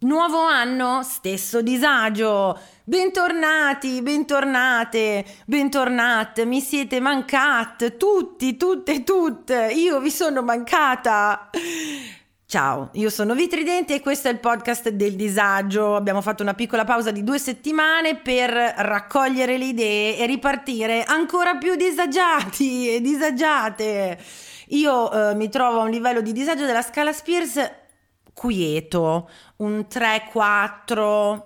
Nuovo anno, stesso disagio. Bentornati, bentornate, bentornate. Mi siete mancate, tutti, tutte, tutte. Io vi sono mancata. Ciao, io sono Vitridente e questo è il podcast del disagio. Abbiamo fatto una piccola pausa di due settimane per raccogliere le idee e ripartire ancora più disagiati e disagiate. Io eh, mi trovo a un livello di disagio della scala Spears quieto, un 3-4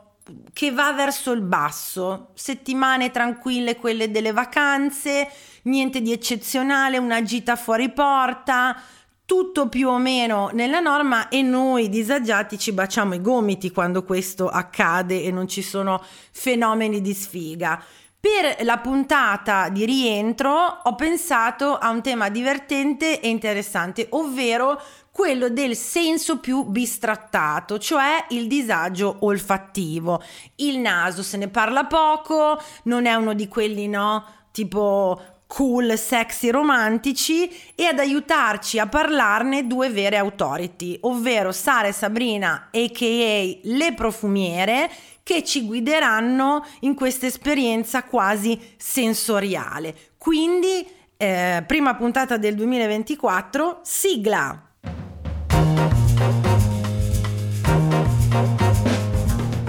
che va verso il basso, settimane tranquille quelle delle vacanze, niente di eccezionale, una gita fuori porta, tutto più o meno nella norma e noi disagiati ci baciamo i gomiti quando questo accade e non ci sono fenomeni di sfiga. Per la puntata di rientro ho pensato a un tema divertente e interessante, ovvero quello del senso più bistrattato, cioè il disagio olfattivo. Il naso se ne parla poco, non è uno di quelli, no? Tipo cool, sexy, romantici e ad aiutarci a parlarne due vere authority, ovvero Sara e Sabrina, a.k.a. le profumiere, che ci guideranno in questa esperienza quasi sensoriale. Quindi, eh, prima puntata del 2024, sigla!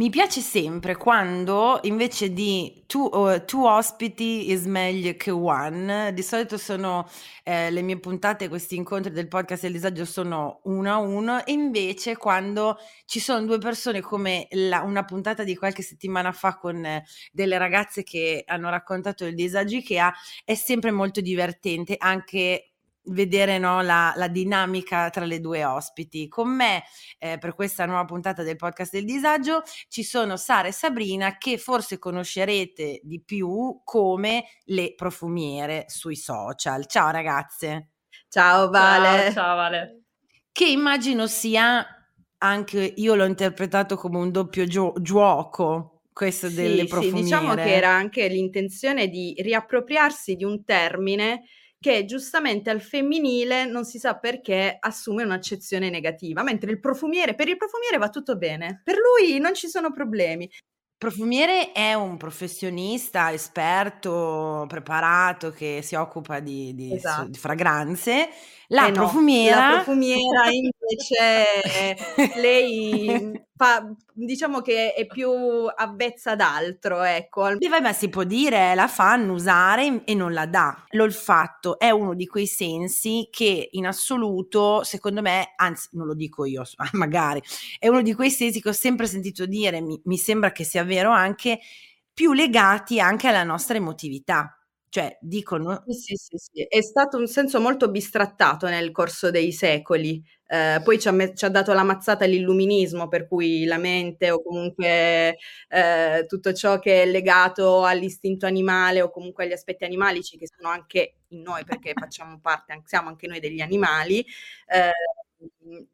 Mi piace sempre quando invece di two, uh, two ospiti is meglio che one, di solito sono eh, le mie puntate, questi incontri del podcast del disagio sono uno a uno e invece quando ci sono due persone come la, una puntata di qualche settimana fa con eh, delle ragazze che hanno raccontato il disagio Ikea è sempre molto divertente anche vedere no, la, la, dinamica tra le due ospiti. Con me eh, per questa nuova puntata del podcast del disagio ci sono Sara e Sabrina che forse conoscerete di più come le profumiere sui social. Ciao ragazze. Ciao Vale. Ciao, ciao Vale. Che immagino sia anche io l'ho interpretato come un doppio gio- gioco questo sì, delle profumiere. Sì, diciamo che era anche l'intenzione di riappropriarsi di un termine che giustamente al femminile non si sa perché assume un'accezione negativa, mentre il profumiere, per il profumiere va tutto bene, per lui non ci sono problemi. Profumiere è un professionista, esperto, preparato che si occupa di, di, esatto. di fragranze. La eh profumiera... No, la profumiera invece lei fa, diciamo che è più avvezza ad altro, ecco. E vabbè, si può dire, la fa annusare e non la dà. L'olfatto è uno di quei sensi che in assoluto, secondo me, anzi non lo dico io, magari, è uno di quei sensi che ho sempre sentito dire, mi, mi sembra che sia vero anche, più legati anche alla nostra emotività. Cioè, dicono... Sì, sì, sì, è stato un senso molto bistrattato nel corso dei secoli, Eh, poi ci ha, me- ci ha, dato la mazzata l'illuminismo, per cui la mente o comunque eh, tutto ciò che è legato all'istinto animale o comunque agli aspetti animalici che sono anche in noi, perché facciamo parte, siamo anche noi degli animali. Eh,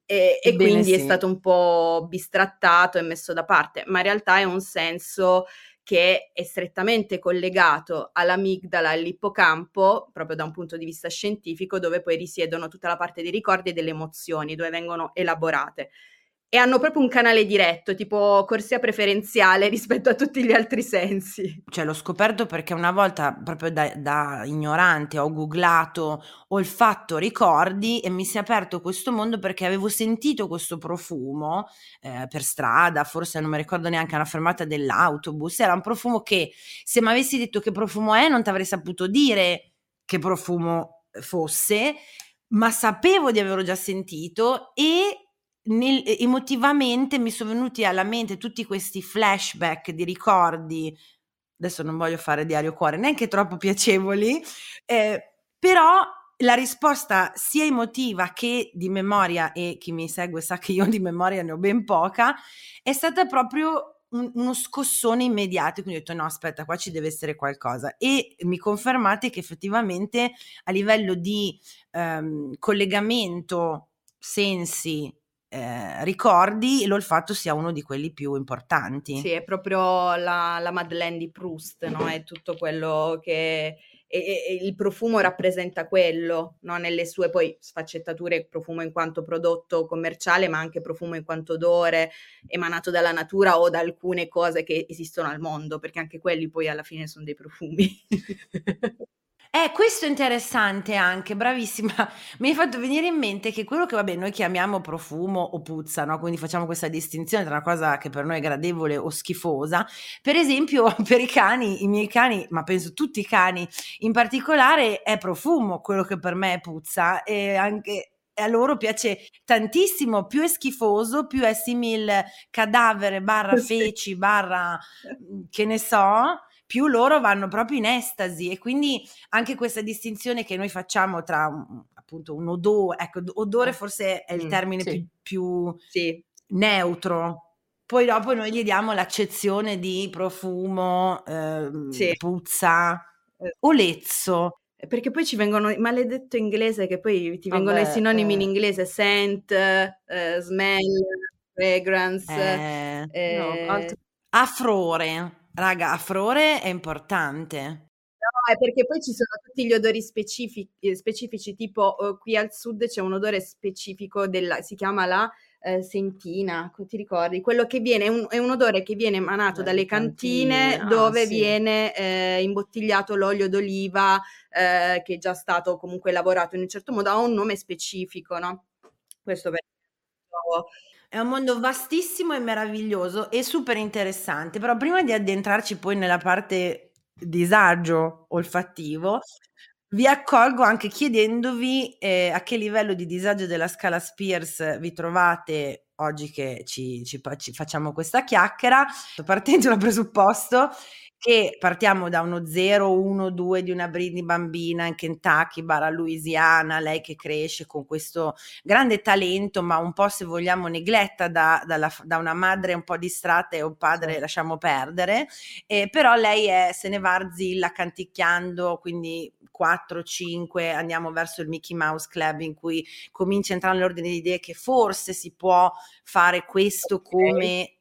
e, e quindi sì. è stato un po' bistrattato e messo da parte, ma in realtà è un senso che è strettamente collegato all'amigdala e all'ippocampo, proprio da un punto di vista scientifico, dove poi risiedono tutta la parte dei ricordi e delle emozioni, dove vengono elaborate e hanno proprio un canale diretto, tipo corsia preferenziale rispetto a tutti gli altri sensi. Cioè l'ho scoperto perché una volta proprio da, da ignorante ho googlato olfatto ricordi e mi si è aperto questo mondo perché avevo sentito questo profumo eh, per strada, forse non mi ricordo neanche una fermata dell'autobus, era un profumo che se mi avessi detto che profumo è non ti avrei saputo dire che profumo fosse, ma sapevo di averlo già sentito e nel, emotivamente mi sono venuti alla mente tutti questi flashback di ricordi, adesso non voglio fare diario cuore, neanche troppo piacevoli, eh, però la risposta sia emotiva che di memoria, e chi mi segue sa che io di memoria ne ho ben poca, è stata proprio un, uno scossone immediato, quindi ho detto no aspetta qua ci deve essere qualcosa. E mi confermate che effettivamente a livello di um, collegamento sensi eh, ricordi l'olfatto sia uno di quelli più importanti. Sì, è proprio la, la Madeleine di Proust, no? È tutto quello che... E, e, il profumo rappresenta quello, no? nelle sue poi sfaccettature, profumo in quanto prodotto commerciale, ma anche profumo in quanto odore emanato dalla natura o da alcune cose che esistono al mondo, perché anche quelli poi alla fine sono dei profumi. Eh, questo è interessante anche, bravissima. Mi hai fatto venire in mente che quello che, vabbè, noi chiamiamo profumo o puzza, no? Quindi facciamo questa distinzione tra una cosa che per noi è gradevole o schifosa. Per esempio, per i cani, i miei cani, ma penso tutti i cani in particolare, è profumo quello che per me è puzza e anche a loro piace tantissimo, più è schifoso, più è simile cadavere, barra feci, barra che ne so, più loro vanno proprio in estasi e quindi anche questa distinzione che noi facciamo tra un, appunto un odore, ecco, odore eh. forse è il mm, termine sì. più, più sì. neutro. Poi dopo noi gli diamo l'accezione di profumo, eh, sì. puzza, eh, olezzo. Perché poi ci vengono il maledetto inglese che poi ti vengono Vabbè, i sinonimi eh. in inglese, scent, eh, smell, fragrance. Eh, eh, no, alt- afrore. Raga, a Frore è importante. No, è perché poi ci sono tutti gli odori specifici, eh, specifici tipo uh, qui al sud c'è un odore specifico, della, si chiama la uh, sentina, ti ricordi? Quello che viene, è un, è un odore che viene emanato dalle, dalle cantine, cantine. Ah, dove sì. viene eh, imbottigliato l'olio d'oliva eh, che è già stato comunque lavorato in un certo modo, ha un nome specifico, no? Questo per è un mondo vastissimo e meraviglioso e super interessante, però prima di addentrarci poi nella parte disagio olfattivo, vi accolgo anche chiedendovi eh, a che livello di disagio della scala Spears vi trovate oggi che ci, ci, ci facciamo questa chiacchiera, partendo dal presupposto che partiamo da uno 0, 1, 2 di una Britney bambina in Kentucky, barra Louisiana, lei che cresce con questo grande talento, ma un po' se vogliamo negletta da, dalla, da una madre un po' distratta e un padre lasciamo perdere, eh, però lei è, se ne va arzilla canticchiando, quindi 4, 5, andiamo verso il Mickey Mouse Club in cui comincia a entrare nell'ordine di idee che forse si può fare questo come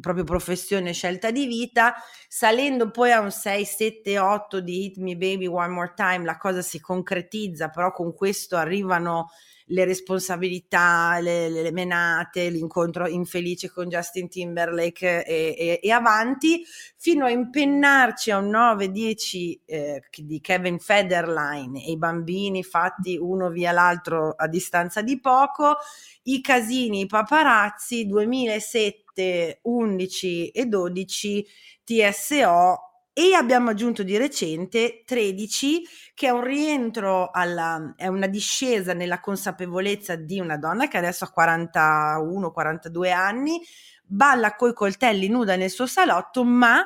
proprio professione scelta di vita, salendo poi a un 6, 7, 8 di Hit Me Baby One More Time, la cosa si concretizza, però con questo arrivano le responsabilità, le, le, menate, l'incontro infelice con Justin Timberlake e, e, e avanti, fino a impennarci a un 9-10 eh, di Kevin Federline e i bambini fatti uno via l'altro a distanza di poco, i casini, i paparazzi, 2007, 11 e 12 TSO e abbiamo aggiunto di recente 13 che è un rientro alla è una discesa nella consapevolezza di una donna che adesso ha 41 42 anni balla coi coltelli nuda nel suo salotto ma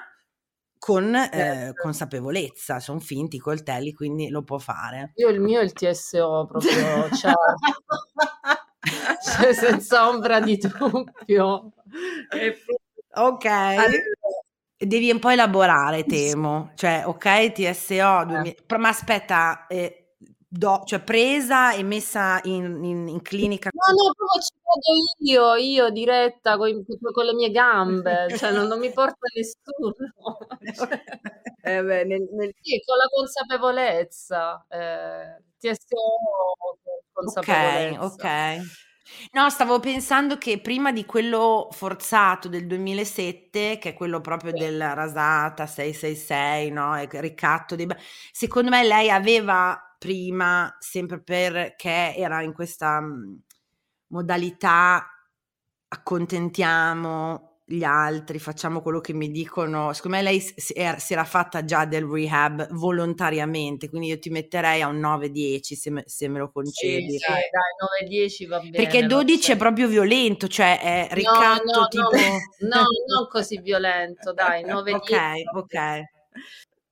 con eh, certo. consapevolezza sono finti i coltelli quindi lo può fare io il mio è il TSO proprio cioè cioè, senza ombra di dubbio. ok. Devi un po' elaborare, temo. Cioè, ok, TSO, 2000... ma aspetta, eh, do, cioè presa e messa in, in, in clinica. No, no, proprio ci vado io, io diretta con, con le mie gambe, cioè non, non mi porta nessuno. eh beh, nel, nel... Sì, con la consapevolezza, eh, TSO consapevolezza. Ok, ok. No, stavo pensando che prima di quello forzato del 2007, che è quello proprio della rasata 666, no? Il ricatto dei... Secondo me lei aveva prima, sempre perché era in questa modalità accontentiamo gli altri, facciamo quello che mi dicono. Secondo me lei si era fatta già del rehab volontariamente, quindi io ti metterei a un 9-10 se me, se me lo concedi. Sì, sì, dai, 9-10 va bene. Perché 12 è proprio violento, cioè è ricatto no, no, tipo... No, no, non così violento, dai, 9-10. ok, ok.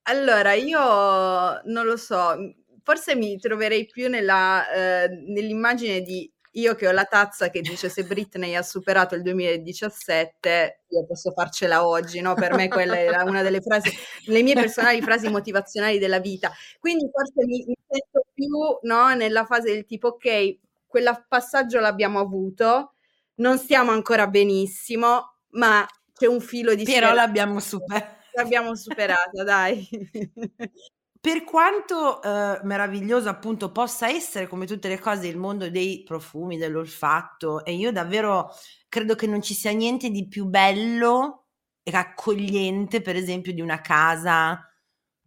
Allora, io non lo so, forse mi troverei più nella, eh, nell'immagine di io che ho la tazza che dice se Britney ha superato il 2017, io posso farcela oggi, no? Per me quella era una delle frasi, le mie personali frasi motivazionali della vita. Quindi forse mi, mi sento più no, nella fase del tipo, ok, quel passaggio l'abbiamo avuto, non stiamo ancora benissimo, ma c'è un filo di... Però l'abbiamo superato. L'abbiamo superata, dai. Per quanto eh, meraviglioso appunto possa essere, come tutte le cose, il mondo dei profumi, dell'olfatto, e io davvero credo che non ci sia niente di più bello e accogliente, per esempio, di una casa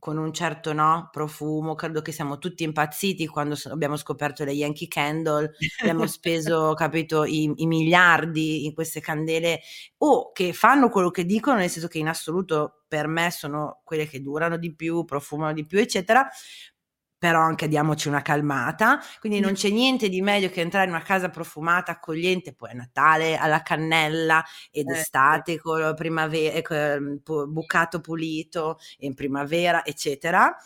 con un certo no, profumo, credo che siamo tutti impazziti quando abbiamo scoperto le Yankee Candle, abbiamo speso, capito, i, i, miliardi in queste candele, o che fanno quello che dicono, nel senso che in assoluto per me sono quelle che durano di più, profumano di più, eccetera, però anche diamoci una calmata, quindi non c'è niente di meglio che entrare in una casa profumata, accogliente, poi a Natale alla cannella ed eh, estate con primavera, ecco, bucato pulito in primavera, eccetera.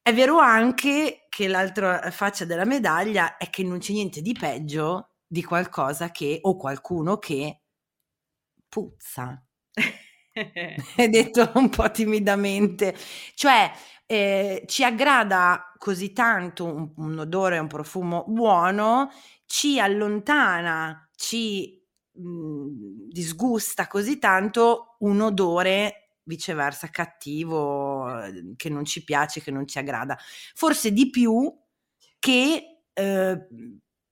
È vero anche che l'altra faccia della medaglia è che non c'è niente di peggio di qualcosa che o qualcuno che puzza. È detto un po' timidamente, cioè eh, ci aggrada così tanto un, un odore, un profumo buono, ci allontana, ci mh, mhmm, disgusta così tanto un odore viceversa cattivo, ehm, che non ci piace, che non ci aggrada. Forse di più che, eh,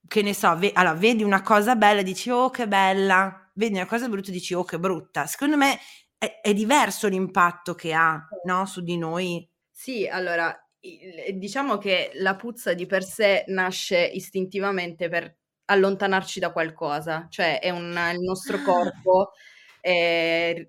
che ne so, ve- allora, vedi una cosa bella e dici oh che bella, vedi una cosa brutta e dici oh che brutta. Secondo me è, è diverso l'impatto che ha no, su di noi sì, allora, diciamo che la puzza di per sé nasce istintivamente per allontanarci da qualcosa, cioè è un, il nostro ah. corpo, eh,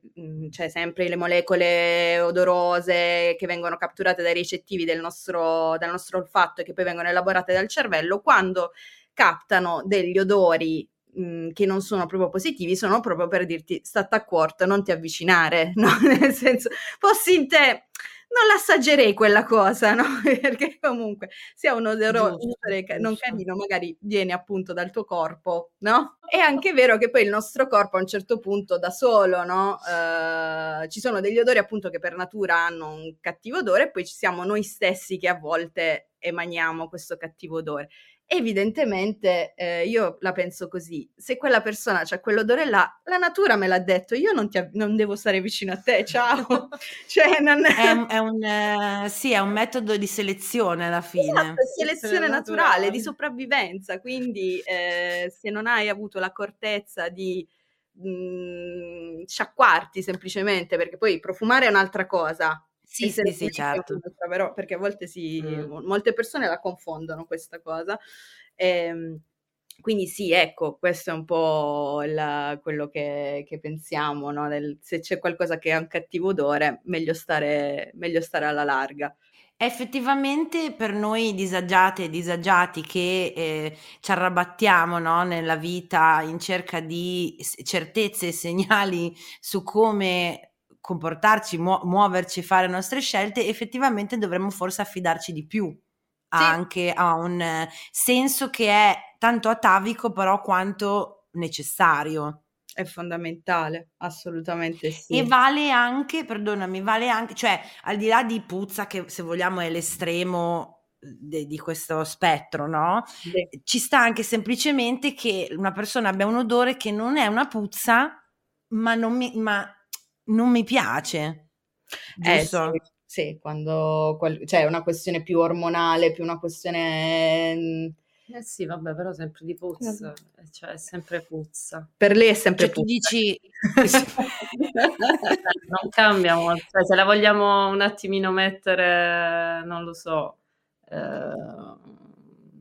cioè sempre le molecole odorose che vengono catturate dai ricettivi del nostro, dal nostro olfatto e che poi vengono elaborate dal cervello, quando captano degli odori mh, che non sono proprio positivi, sono proprio per dirti stata a quarto, non ti avvicinare, no? Nel senso, fossi in te non l'assaggerei quella cosa, no? Perché comunque se un odore, non carino, magari viene appunto dal tuo corpo, no? È anche vero che poi il nostro corpo a un certo punto da solo, no? Uh, ci sono degli odori appunto che per natura hanno un cattivo odore e poi ci siamo noi stessi che a volte emaniamo questo cattivo odore. Evidentemente eh, io la penso così, se quella persona ha quell'odore là, la natura me l'ha detto, io non, ti, non devo stare vicino a te, ciao. cioè, non... è, un, è un eh, sì, è un metodo di selezione alla fine. Esatto, selezione naturale, naturale, di sopravvivenza, quindi eh, se non hai avuto l'accortezza di mh, mhmm, sciacquarti semplicemente, perché poi profumare è un'altra cosa, sì, sì, sì, certo. Però, perché a volte si, mm. molte persone la confondono questa cosa. Ehm, quindi sì, ecco, questo è un po' il, quello che, che pensiamo, no? Del, se c'è qualcosa che ha un cattivo odore, meglio stare, meglio stare alla larga. Effettivamente per noi disagiate e disagiati che eh, ci arrabattiamo no, nella vita in cerca di certezze e segnali su come comportarci, mu- muoverci, fare le nostre scelte, effettivamente dovremmo forse affidarci di più Sì. anche ha un eh, senso che è tanto atavico però quanto necessario. È fondamentale, assolutamente sì. E vale anche, perdonami, vale anche, cioè al di là di puzza che se vogliamo è l'estremo de- di questo spettro, no? Sì. Ci sta anche semplicemente che una persona abbia un odore che non è una puzza, ma non mi, ma non mi piace. Eh, Giusto? sì, sì, quando qual- cioè è una questione più ormonale, più una questione mm, Eh sì, vabbè, però sempre di puzza, eh, cioè è sempre puzza. per lei è sempre Cioè tu puzza. dici non cambia molto, cioè, se la vogliamo un attimino mettere, non lo so, eh,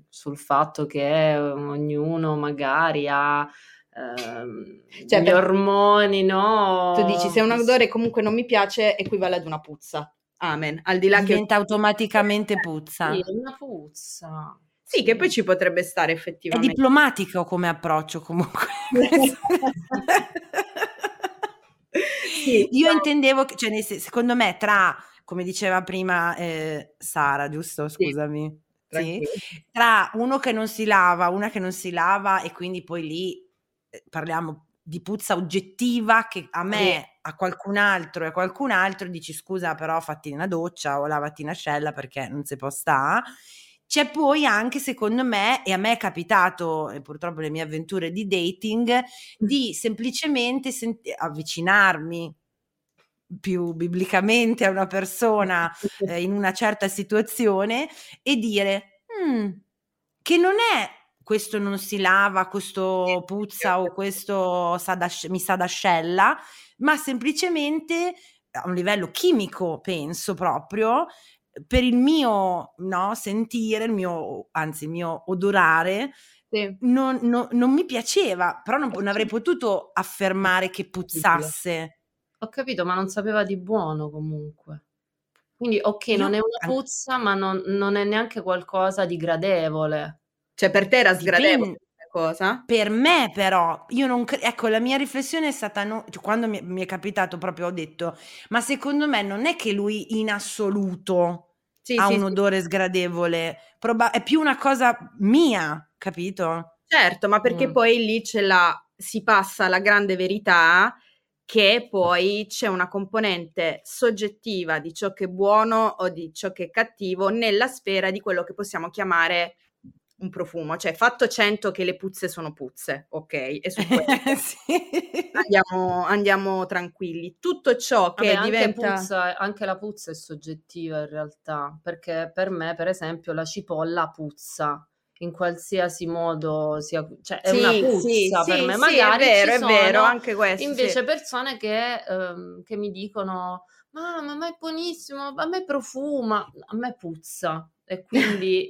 sul fatto che ognuno magari ha ehm, Cioè, gli per- ormoni, no? Tu dici se un odore comunque non mi piace equivale ad una puzza. Amen. Al di là che diventa automaticamente puzza. Sì, è una puzza. sì, che poi ci potrebbe stare È effettivamente. diplomatico come approccio comunque. Sì, Io no. intendevo che, cioè, secondo me, tra, come diceva prima eh, Sara, giusto? Sì, Scusami. Sì? tranquillo. Tra uno che non si lava, una che non si lava, e quindi poi lì parliamo di puzza oggettiva che a me, a qualcun altro e a qualcun altro dici scusa, però fatti una doccia o lavati una ascella perché non si può sta. C'è poi anche, secondo me, e a me è capitato, e purtroppo le mie avventure di dating, di semplicemente senti- avvicinarmi più biblicamente a una persona eh, in una certa situazione e dire "Mm, che non è questo non si lava, questo puzza o questo sa d'asce- mi sa d'ascella, ma semplicemente a un livello chimico, penso proprio, per il mio no, sentire, il mio, anzi il mio odorare, Sì. non, non- non mi piaceva, però non, non avrei potuto affermare che puzzasse. Ho capito, ma non sapeva di buono comunque. Quindi, ok, non è una puzza, ma non, non è neanche qualcosa di gradevole. Cioè per te era sgradevole questa cosa? Per me però, io non cre- ecco, la mia riflessione è stata, no- cioè, quando mi, mi è capitato proprio, ho detto, ma secondo me non è che lui in assoluto Sì, ha sì, un sì. odore sgradevole, proba- è più una cosa mia, capito? Certo, ma perché Mm. poi lì c'è la, si passa alla grande verità che poi c'è una componente soggettiva di ciò che è buono o di ciò che è cattivo nella sfera di quello che possiamo chiamare un profumo, cioè fatto 100 che le puzze sono puzze, ok? E su questo Sì. andiamo, andiamo tranquilli. Tutto ciò che Vabbè, anche, diventa... puzza, anche la puzza è soggettiva in realtà, perché per me, per esempio, la cipolla puzza in qualsiasi modo, sia, cioè è Sì, una sì, puzza per sì, me. sì, Magari è vero, ci è vero, sono anche questo. invece sì. persone che, ehm, che mi dicono: Mamma, ma è buonissimo, a me profuma, a me puzza. E quindi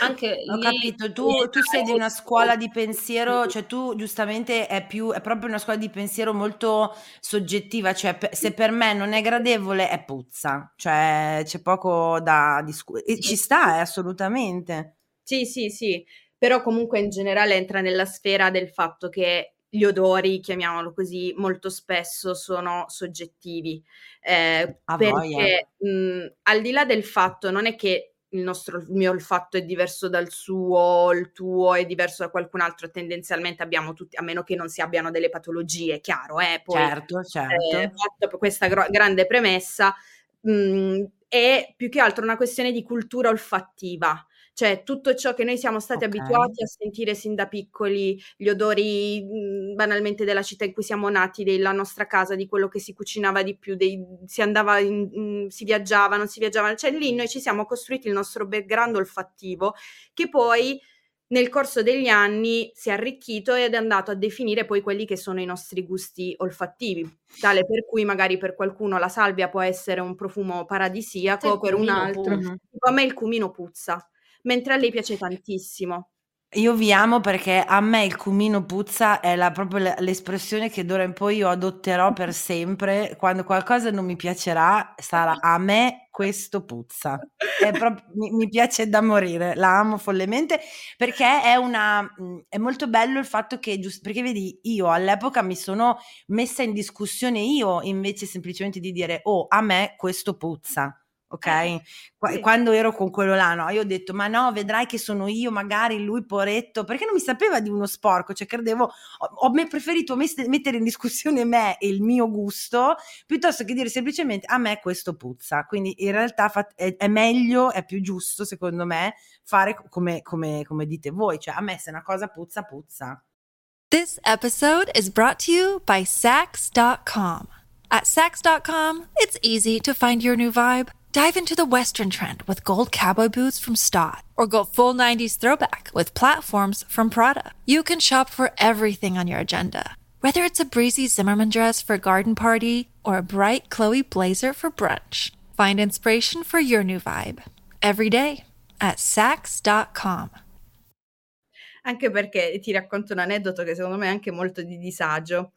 anche Ho lì capito, tu, tu sei di una scuola di pensiero, cioè tu giustamente è più, è proprio una scuola di pensiero molto soggettiva, cioè se per me non è gradevole è puzza, cioè c'è poco da discutere, ci sta eh, assolutamente. Sì, sì, sì, però comunque in generale entra nella sfera del fatto che gli odori, chiamiamolo così, molto spesso sono soggettivi, eh, perché mh, al di là del fatto non è che il nostro, il mio olfatto è diverso dal suo, il tuo è diverso da qualcun altro, tendenzialmente abbiamo tutti, a meno che non si abbiano delle patologie, chiaro, eh, poi Certo, certo. eh, fatto questa gro- grande premessa, mh, è più che altro una questione di cultura olfattiva. Cioè, tutto ciò che noi siamo stati Ok. abituati a sentire sin da piccoli, gli odori mh, banalmente della città in cui siamo nati, della nostra casa, di quello che si cucinava di più, dei- si andava, in- in- si viaggiava, non si viaggiava, cioè lì noi ci siamo costruiti il nostro background olfattivo che poi nel corso degli anni si è arricchito ed è andato a definire poi quelli che sono i nostri gusti olfattivi, tale per cui magari per qualcuno la salvia può essere un profumo paradisiaco, per un altro tipo a me il cumino puzza, mentre a lei piace tantissimo. Io vi amo perché a me il cumino puzza è la- proprio l'espressione che d'ora in poi io adotterò per sempre. Quando qualcosa non mi piacerà, sarà a me questo puzza. È proprio- mi, mi piace da morire, la amo follemente perché è una. mh, È molto bello il fatto che, giust- perché vedi, io all'epoca mi sono messa in discussione io invece semplicemente di dire, oh, a me questo puzza. Ok? Qua- sì. Quando ero con quello là, no, io ho detto, ma no, vedrai che sono io, magari lui poretto, perché non mi sapeva di uno sporco, cioè credevo, ho, ho me- preferito mes- mettere in discussione me e il mio gusto, piuttosto che dire semplicemente a me questo puzza, quindi in realtà fa- è, è meglio, è più giusto secondo me fare come, come, come dite voi, cioè a me se una cosa puzza, puzza. This episode is brought to you by Sax.com. At Sax.com, it's easy to find your new vibe. Dive into the Western trend with gold cowboy boots from Stott, or go full 90s throwback with platforms from Prada. You can shop for everything on your agenda, whether it's a breezy Zimmerman dress for a garden party or a bright Chloe blazer for brunch. Find inspiration for your new vibe every day at Sax.com. Anche perché ti racconto un aneddoto che secondo me è anche molto di disagio.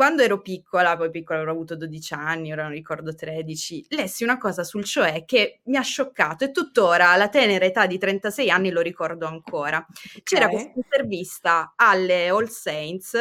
Quando ero piccola, poi piccola avrò avuto 12 anni, ora non ricordo 13, lessi una cosa sul Cioè che mi ha scioccato e tuttora alla tenera età di 36 anni lo ricordo ancora. C'era Ok. questa intervista alle All Saints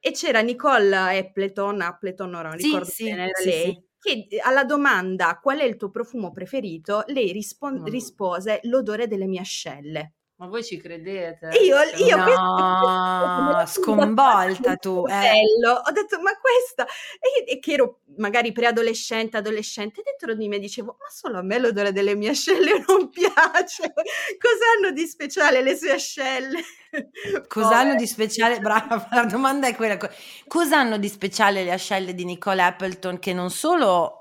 e c'era Nicole Appleton, Appleton ora non Sì, ricordo sì, bene, sì, lei, che alla domanda qual è il tuo profumo preferito, lei rispon- rispose l'odore delle mie ascelle. Ma voi ci credete? Io, Cioè, io No, questa- sconvolta tu, eh. Ho detto, ma questa... E, e che ero magari preadolescente, adolescente, dentro di me dicevo, ma solo a me l'odore delle mie ascelle non piace. Cosa hanno di speciale le sue ascelle? Cosa hanno di speciale? Brava, la domanda è quella. co- Cosa hanno di speciale le ascelle di Nicole Appleton che non solo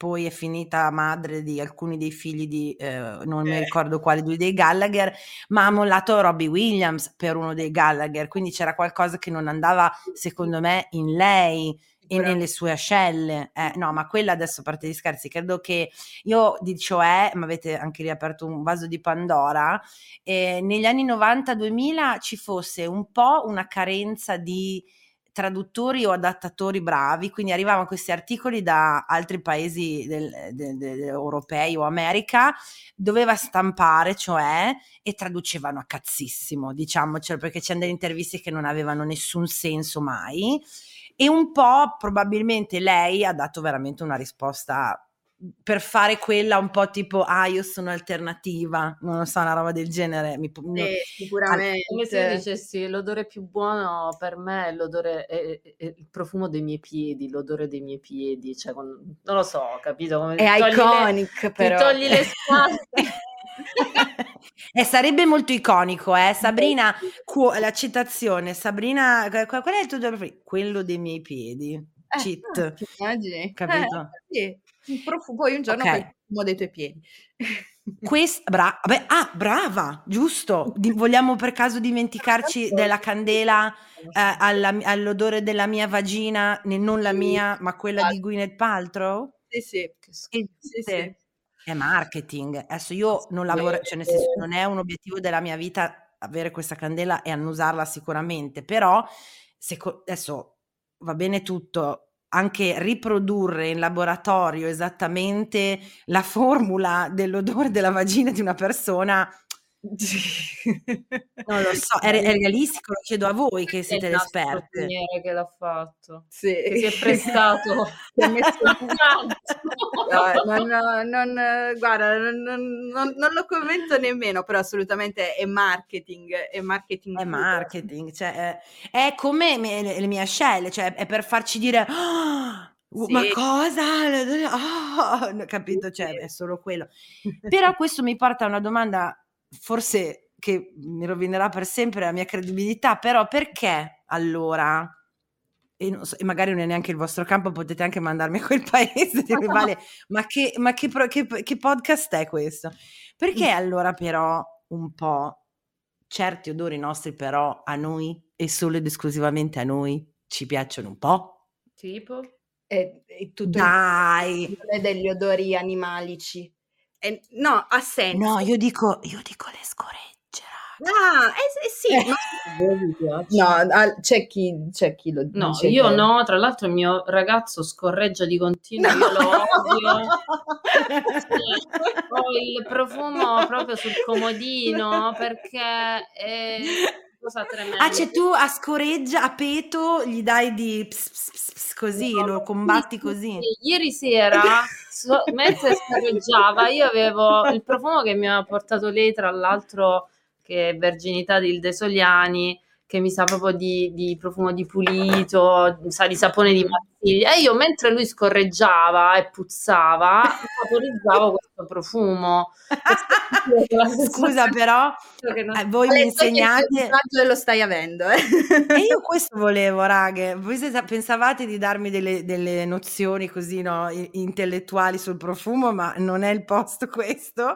poi è finita madre di alcuni dei figli di, eh, non mi Eh. ricordo quali due dei Gallagher, ma ha mollato Robbie Williams per uno dei Gallagher, quindi c'era qualcosa che non andava secondo me in lei e nelle sue ascelle. Eh, no, ma quella adesso a parte gli scherzi, credo che io di cioè, ma avete anche riaperto un vaso di Pandora, eh, negli anni 90-2000 ci fosse un po' una carenza di traduttori o adattatori bravi, quindi arrivavano questi articoli da altri paesi del- del- del- europei o America, doveva stampare, cioè, e traducevano a cazzissimo, diciamocelo, perché c'erano delle interviste che non avevano nessun senso mai. E un po' probabilmente lei ha dato veramente una risposta per fare quella un po' tipo ah io sono alternativa, non lo so, una roba del genere. Mi, no- Sì, sicuramente. Come se io dicessi l'odore più buono per me è l'odore, è, è- è il profumo dei miei piedi, l'odore dei miei piedi, cioè con- non lo so, capito? Come È le- iconic, ti però. togli le squaste. Eh, sarebbe molto iconico, eh? Sabrina, cu- la citazione, Sabrina, qual è il tuo odore preferito? Quello dei miei piedi, Eh, cheat, immagini? capito? Eh, sì. Profu- poi un giorno Ok. fai il profumo dei tuoi piedi. Questa, bra- vabbè, ah, brava, giusto. Di- vogliamo per caso dimenticarci della candela eh, alla- all'odore della mia vagina, ne- non la Sì, mia, ma quella di esatto. Gwyneth Paltrow? Sì, sì. Sì, Esiste? sì. È marketing. Adesso io non lavoro, cioè nel senso non è un obiettivo della mia vita avere questa candela e annusarla sicuramente, però seco- adesso va bene tutto, anche riprodurre in laboratorio esattamente la formula dell'odore della vagina di una persona, non lo so, è, è realistico, lo chiedo a voi che È siete il le nastro esperte. pioniere che l'ha fatto, Sì. che si è prestato. Si è messo Tanto. No, non, guarda, non, non- non- lo commento nemmeno, però assolutamente è marketing, è marketing. È marketing, cioè è, è come me- le, le mie ascelle, cioè è per farci dire "Ah, uh, ma Sì. cosa? Ah", no, capito? Cioè è solo quello. Però questo mi porta a una domanda, forse che mi rovinerà per sempre la mia credibilità, però perché allora? E, non so- e magari non è neanche il vostro campo, potete anche mandarmi a quel paese di rivale, ma, che, ma che che- che podcast è questo? Perché allora però un po' certi odori nostri però a noi e solo ed esclusivamente a noi ci piacciono un po'? Tipo? È, è tutto Dai! degli odori animalici. Eh, no, ha senso. No, io dico, io dico le scoregge. Ah, eh, eh, sì, ma- no, c'è chi, c'è chi lo No, dice. io che- no, tra l'altro il mio ragazzo scorreggia di continuo, io lo odio. Ho il profumo proprio sul comodino perché è. Ah, cioè tu a scoreggia, a peto, gli dai di ps, ps, ps, ps, così, No, lo combatti sì, così. sì. Ieri sera, so- mentre scorreggiava, io avevo il profumo che mi aveva portato lei, tra l'altro, che è Verginità di Ilde Soliani, che mi sa proprio di, di profumo di pulito, sa di sapone di Marsiglia. E io, mentre lui scorreggiava e puzzava, vaporizzavo questo profumo. Scusa però, Che non- eh, voi mi il insegnate... disagio lo stai avendo, eh? E io questo volevo, raghe. Voi pensavate di darmi delle, delle nozioni così, no, intellettuali sul profumo, ma non è il posto questo.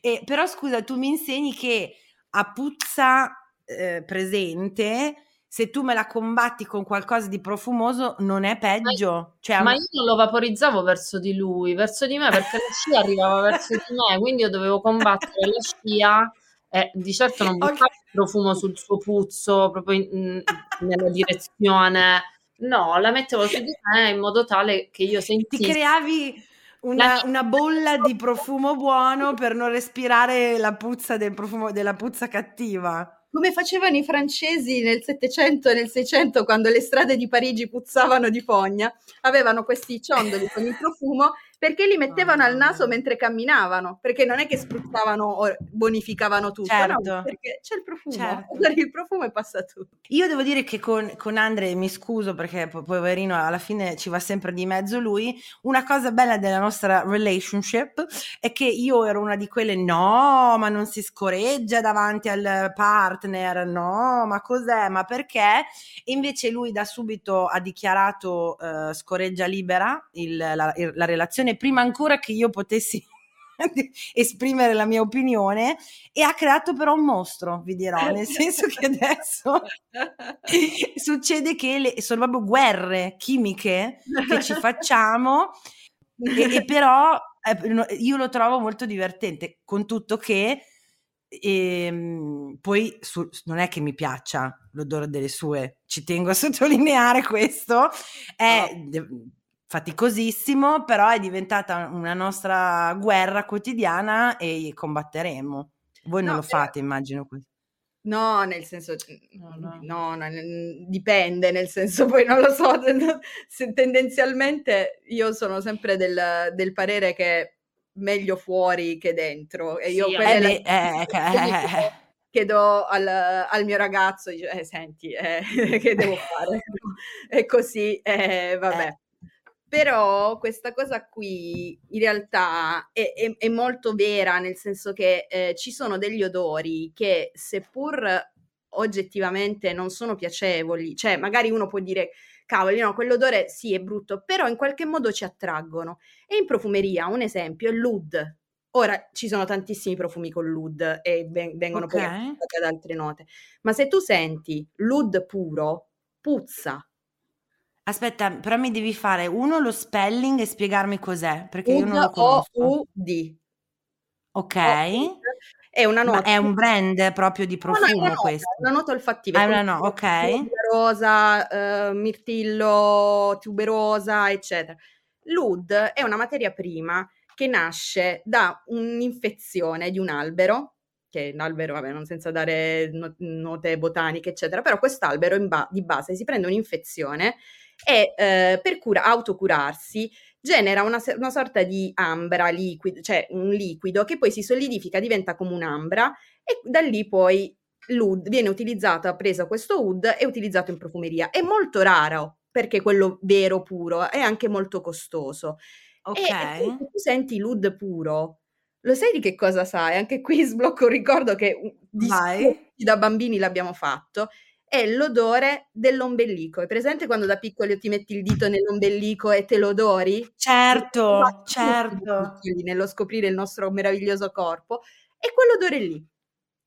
E, però scusa, tu mi insegni che a puzza eh, presente, se tu me la combatti con qualcosa di profumoso, non è peggio. Cioè, Ma io non lo vaporizzavo verso di lui, verso di me, perché la scia arrivava verso di me, quindi io dovevo combattere la scia e di certo non buttavo il profumo sul suo puzzo, proprio in- in- nella direzione. No, la mettevo su di me in modo tale che io ti sentissi. creavi una, una bolla di profumo buono per non respirare la puzza del profumo della puzza cattiva. Come facevano i francesi nel 700 e nel 600 quando le strade di Parigi puzzavano di fogna, avevano questi ciondoli con il profumo perché li mettevano al naso mentre camminavano, perché non è che spruzzavano o bonificavano tutto, no, Certo. perché c'è il profumo, Certo. il profumo e passa tutto. Io devo dire che con, con Andre mi scuso perché po- poverino alla fine ci va sempre di mezzo lui. Una cosa bella della nostra relationship è che io ero una di quelle no, ma non si scoreggia davanti al partner, no, ma cos'è, ma perché? E invece lui da subito ha dichiarato eh, scoreggia libera il- la, il- la relazione prima ancora che io potessi esprimere la mia opinione e ha creato però un mostro, vi dirò, nel senso che adesso succede che le- sono proprio guerre chimiche che ci facciamo e, e però eh, no- io lo trovo molto divertente, con tutto che ehm, poi su- non è che mi piaccia l'odore delle sue, ci tengo a sottolineare questo, è de- faticosissimo, però è diventata una nostra guerra quotidiana e combatteremo. Voi non No, lo però- fate, immagino. questo. No, nel senso, No, no. no, no, dipende, nel senso, poi non lo so, se tendenzialmente io sono sempre del, del parere che è meglio fuori che dentro e io Sì, quella Eh la- beh, eh, quindi eh, chiedo- al, al mio ragazzo, dice, eh, senti, eh, che devo fare? E così, eh, vabbè. Però questa cosa qui in realtà è, è- è molto vera, nel senso che eh, ci sono degli odori che seppur oggettivamente non sono piacevoli, cioè magari uno può dire cavoli, no, quell'odore sì è brutto, però in qualche modo ci attraggono. E in profumeria, un esempio, è l'oud. Ora ci sono tantissimi profumi con l'oud e ven- vengono poi Ok. associati ad altre note, ma se tu senti l'oud puro, puzza. Aspetta, però mi devi fare uno lo spelling e spiegarmi cos'è, perché io non lo conosco. O-U-D. Ok. Oud È una Ma nota. è un brand proprio di No, no, è profumo nota, questo. una nota olfattiva. Ah, è una come no- ok. Rosa, eh, mirtillo, tuberosa, eccetera. L'oud è una materia prima che nasce da un'infezione di un albero, che è un albero, vabbè, non senza dare no- note botaniche, eccetera, però quest'albero ba- di base si prende un'infezione e eh, per cura- autocurarsi genera una, una sorta di ambra liquido, cioè un liquido che poi si solidifica, diventa come un'ambra e da lì poi l'oud viene utilizzato, preso questo oud e utilizzato in profumeria. È molto raro perché quello vero puro è anche molto costoso. Ok. E, e se tu senti l'oud puro, lo sai di che cosa sai? Anche qui sblocco un ricordo che di tutti da bambini l'abbiamo fatto. È l'odore dell'ombelico. È presente quando da piccoli ti metti il dito nell'ombelico e te lo odori? Certo, certo. Nello scoprire il nostro meraviglioso corpo. E quell'odore lì.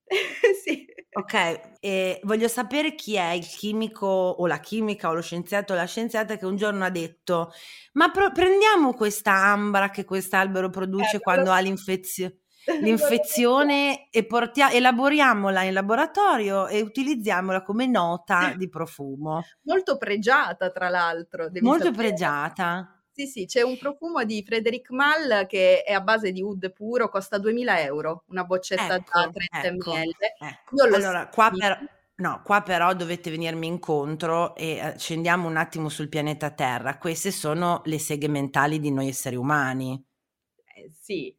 sì. Ok, e voglio sapere chi è il chimico o la chimica o lo scienziato o la scienziata che un giorno ha detto: Ma pro- prendiamo questa ambra che quest'albero produce Eh, quando lo- ha l'infezio- l'infezione e portia- elaboriamola in laboratorio e utilizziamola come nota di profumo. Molto pregiata, tra l'altro. Molto sapere. pregiata. Sì, sì, c'è un profumo di Frederic Malle che è a base di oud puro, costa 2000 euro, una boccetta da Ecco, 30 ecco, ml. ecco. Allora, qua sentito. per, No, qua però dovete venirmi incontro e eh, scendiamo un attimo sul pianeta Terra. Queste sono le seghe mentali di noi esseri umani. Eh, sì.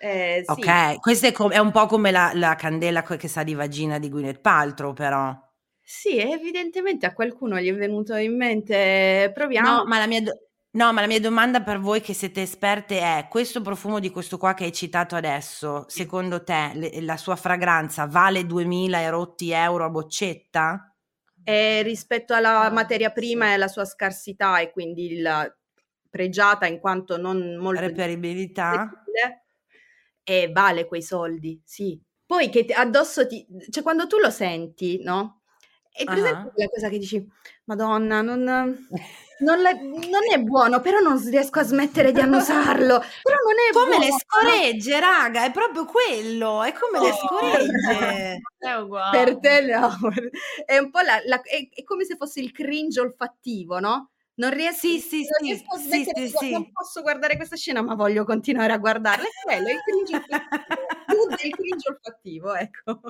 Eh, sì. Ok, questa è, com- è un po' come la, la candela che sa di vagina di Gwyneth Paltrow, però. Sì, evidentemente a qualcuno gli è venuto in mente. Proviamo. No, ma la mia, do- no, ma la mia domanda per voi che siete esperte è: questo profumo di questo qua che hai citato adesso, secondo te le- la sua fragranza vale 2000 e rotti euro a boccetta? Eh, rispetto alla Ah, materia prima sì. e alla sua scarsità e quindi la pregiata in quanto non molto Reperibilità? accessibile, e vale quei soldi, sì. Poi che addosso ti... cioè quando tu lo senti, no? E per esempio Ah. quella cosa che dici, Madonna, non, non, la- non è buono, però non riesco a smettere di annusarlo, però non è Come le buono. scoregge, raga, è proprio quello, è come le No. scoregge. È uguale. Per te no, è un po' la, la- è, è come se fosse il cringe olfattivo, no? Non riesco, Sì, sì, non sì, riesco a sì, smettere sì, di- sì. non posso guardare questa scena, ma voglio continuare a guardarla. È quello, è il cringe olfattivo. Mood del cringe olfattivo, ecco.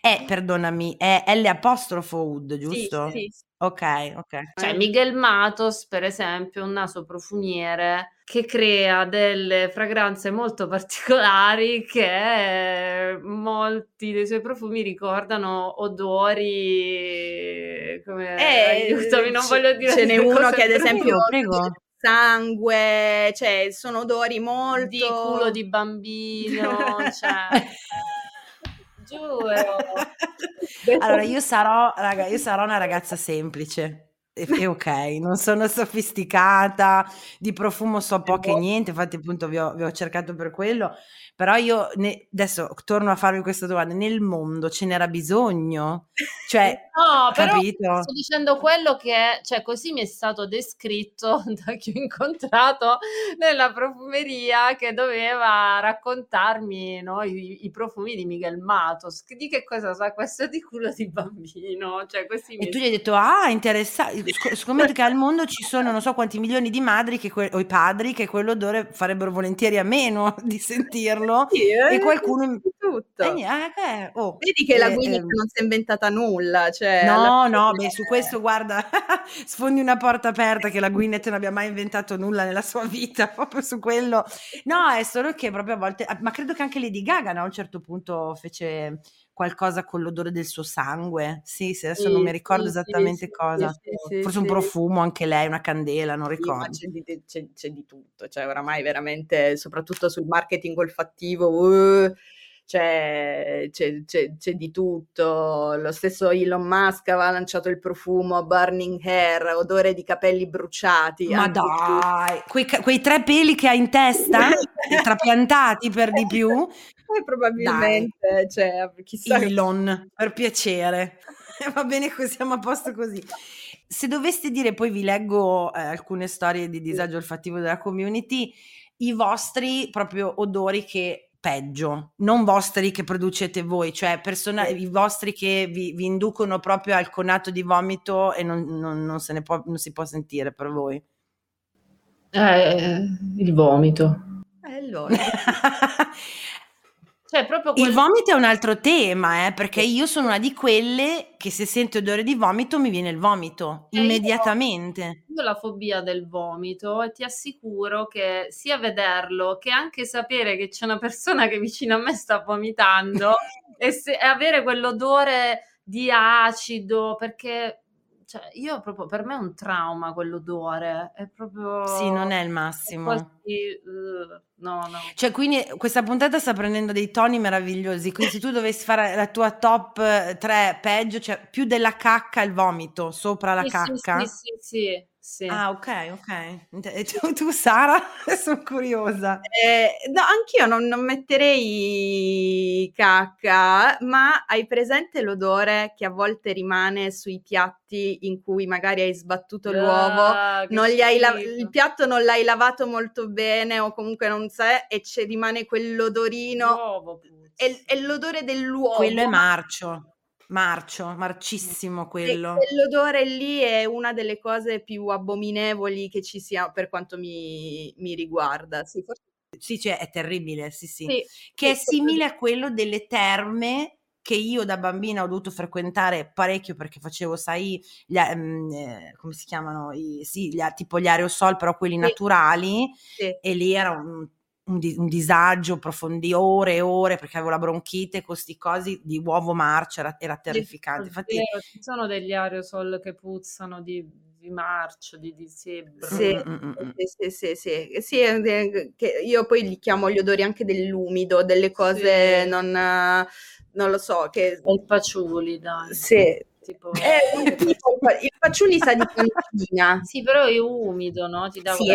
È, perdonami, è L apostrofo Wood, giusto? sì, sì. Ok, ok. Cioè, Miguel Matos, per esempio, è un naso profumiere che crea delle fragranze molto particolari che molti dei suoi profumi ricordano odori come Eh, aiutami, non ce- voglio dire ce n'è uno che ad esempio prego. sangue, cioè sono odori molto di culo di bambino, cioè giuro. Allora, io sarò, raga, io sarò una ragazza semplice. E, ok, non sono sofisticata, di profumo so poco e niente, infatti appunto vi ho, vi ho cercato per quello, però io ne- adesso torno a farvi questa domanda, nel mondo ce n'era bisogno? Cioè, No, però capito? sto dicendo quello che, cioè, così mi è stato descritto da chi ho incontrato nella profumeria che doveva raccontarmi no, i, i profumi di Miguel Matos. Di che cosa sa questo di culo di bambino? Cioè, E tu gli hai detto, ah, interessante, scommetto che al mondo ci sono non so quanti milioni di madri che que- o i padri che quell'odore farebbero volentieri a meno di sentirlo Sì, eh, e qualcuno... tutto. Eh, eh, oh, Vedi che la eh, Gwyneth eh, non si è inventata nulla, cioè No, no, beh, su questo guarda, sfondi una porta aperta che la Gwyneth non abbia mai inventato nulla nella sua vita, proprio su quello. No, è solo che proprio a volte, ma credo che anche Lady Gaga no, a un certo punto fece qualcosa con l'odore del suo sangue. Sì, sì, adesso non mi Sì, ricordo sì, sì, esattamente sì, cosa. sì, sì, Forse un sì. profumo anche lei, una candela, non Sì, ricordo. c'è di, c'è- c'è di tutto, cioè oramai veramente, soprattutto sul marketing olfattivo, uh, c'è, c'è- c'è- c'è di tutto. Lo stesso Elon Musk aveva lanciato il profumo Burning Hair, odore di capelli bruciati. Ma dai, quei, quei tre peli che ha in testa, trapiantati per di più, Eh, probabilmente, cioè, chissà. Elon, per piacere. Va bene così, siamo a posto così. Se doveste dire, poi vi leggo eh, alcune storie di disagio olfattivo della community, i vostri proprio odori che peggio, non vostri che producete voi, cioè persona- i vostri che vi, vi inducono proprio al conato di vomito e non, non- non se ne può, non si può sentire per voi. Eh, il vomito. Eh, allora, Cioè, proprio Il quel- vomito è un altro tema, eh, perché io sono una di quelle che se sento odore di vomito mi viene il vomito Eh, io- immediatamente. Io ho la fobia del vomito e ti assicuro che sia vederlo che anche sapere che c'è una persona che vicino a me sta vomitando e, se- e avere quell'odore di acido, perché cioè, io proprio per me è un trauma quell'odore, è proprio Sì, non è il è massimo. quasi, uh, no, no. Cioè, quindi questa puntata sta prendendo dei toni meravigliosi. Quindi, se tu dovessi fare la tua top 3 peggio, cioè più della cacca il vomito sopra la sì, cacca. sì, sì, sì, sì. Ah, ok, ok. E tu, tu, Sara? Sono curiosa. Eh, no, anch'io non, non metterei cacca, ma hai presente l'odore che a volte rimane sui piatti in cui magari hai sbattuto l'uovo, Ah, hai la- il piatto non l'hai lavato molto bene o comunque non sai e c'è rimane quell'odorino, L'uovo è, è l'odore dell'uovo. Quello è marcio. Marcio, marcissimo E quello. quell'odore lì è una delle cose più abominevoli che ci sia per quanto mi, mi riguarda. Sì, forse Sì, cioè è terribile, sì, sì. sì, Che è simile a quello delle terme che io da bambina ho dovuto frequentare parecchio perché facevo, sai, gli, eh, come si chiamano? I, sì, gli, tipo gli aerosol, però quelli Sì. naturali, Sì. e lì era un, un di- un disagio profondi ore e ore perché avevo la bronchite con sti cosi di uovo marcio, era, era terrificante. Infatti, Davvero, ci sono degli aerosol che puzzano di, di marcio, di, di sebbro. Sì, Mm, mm, mm, mm. sì, sì, sì, sì, sì, eh, eh, che io poi li chiamo gli odori anche dell'umido, delle cose Sì. non, eh, non lo so, che il patchouli, dai. sì. Tipo... Eh, tipo, il faciuli sa di cantina. Sì, però è umido, no? Ti dà Sì,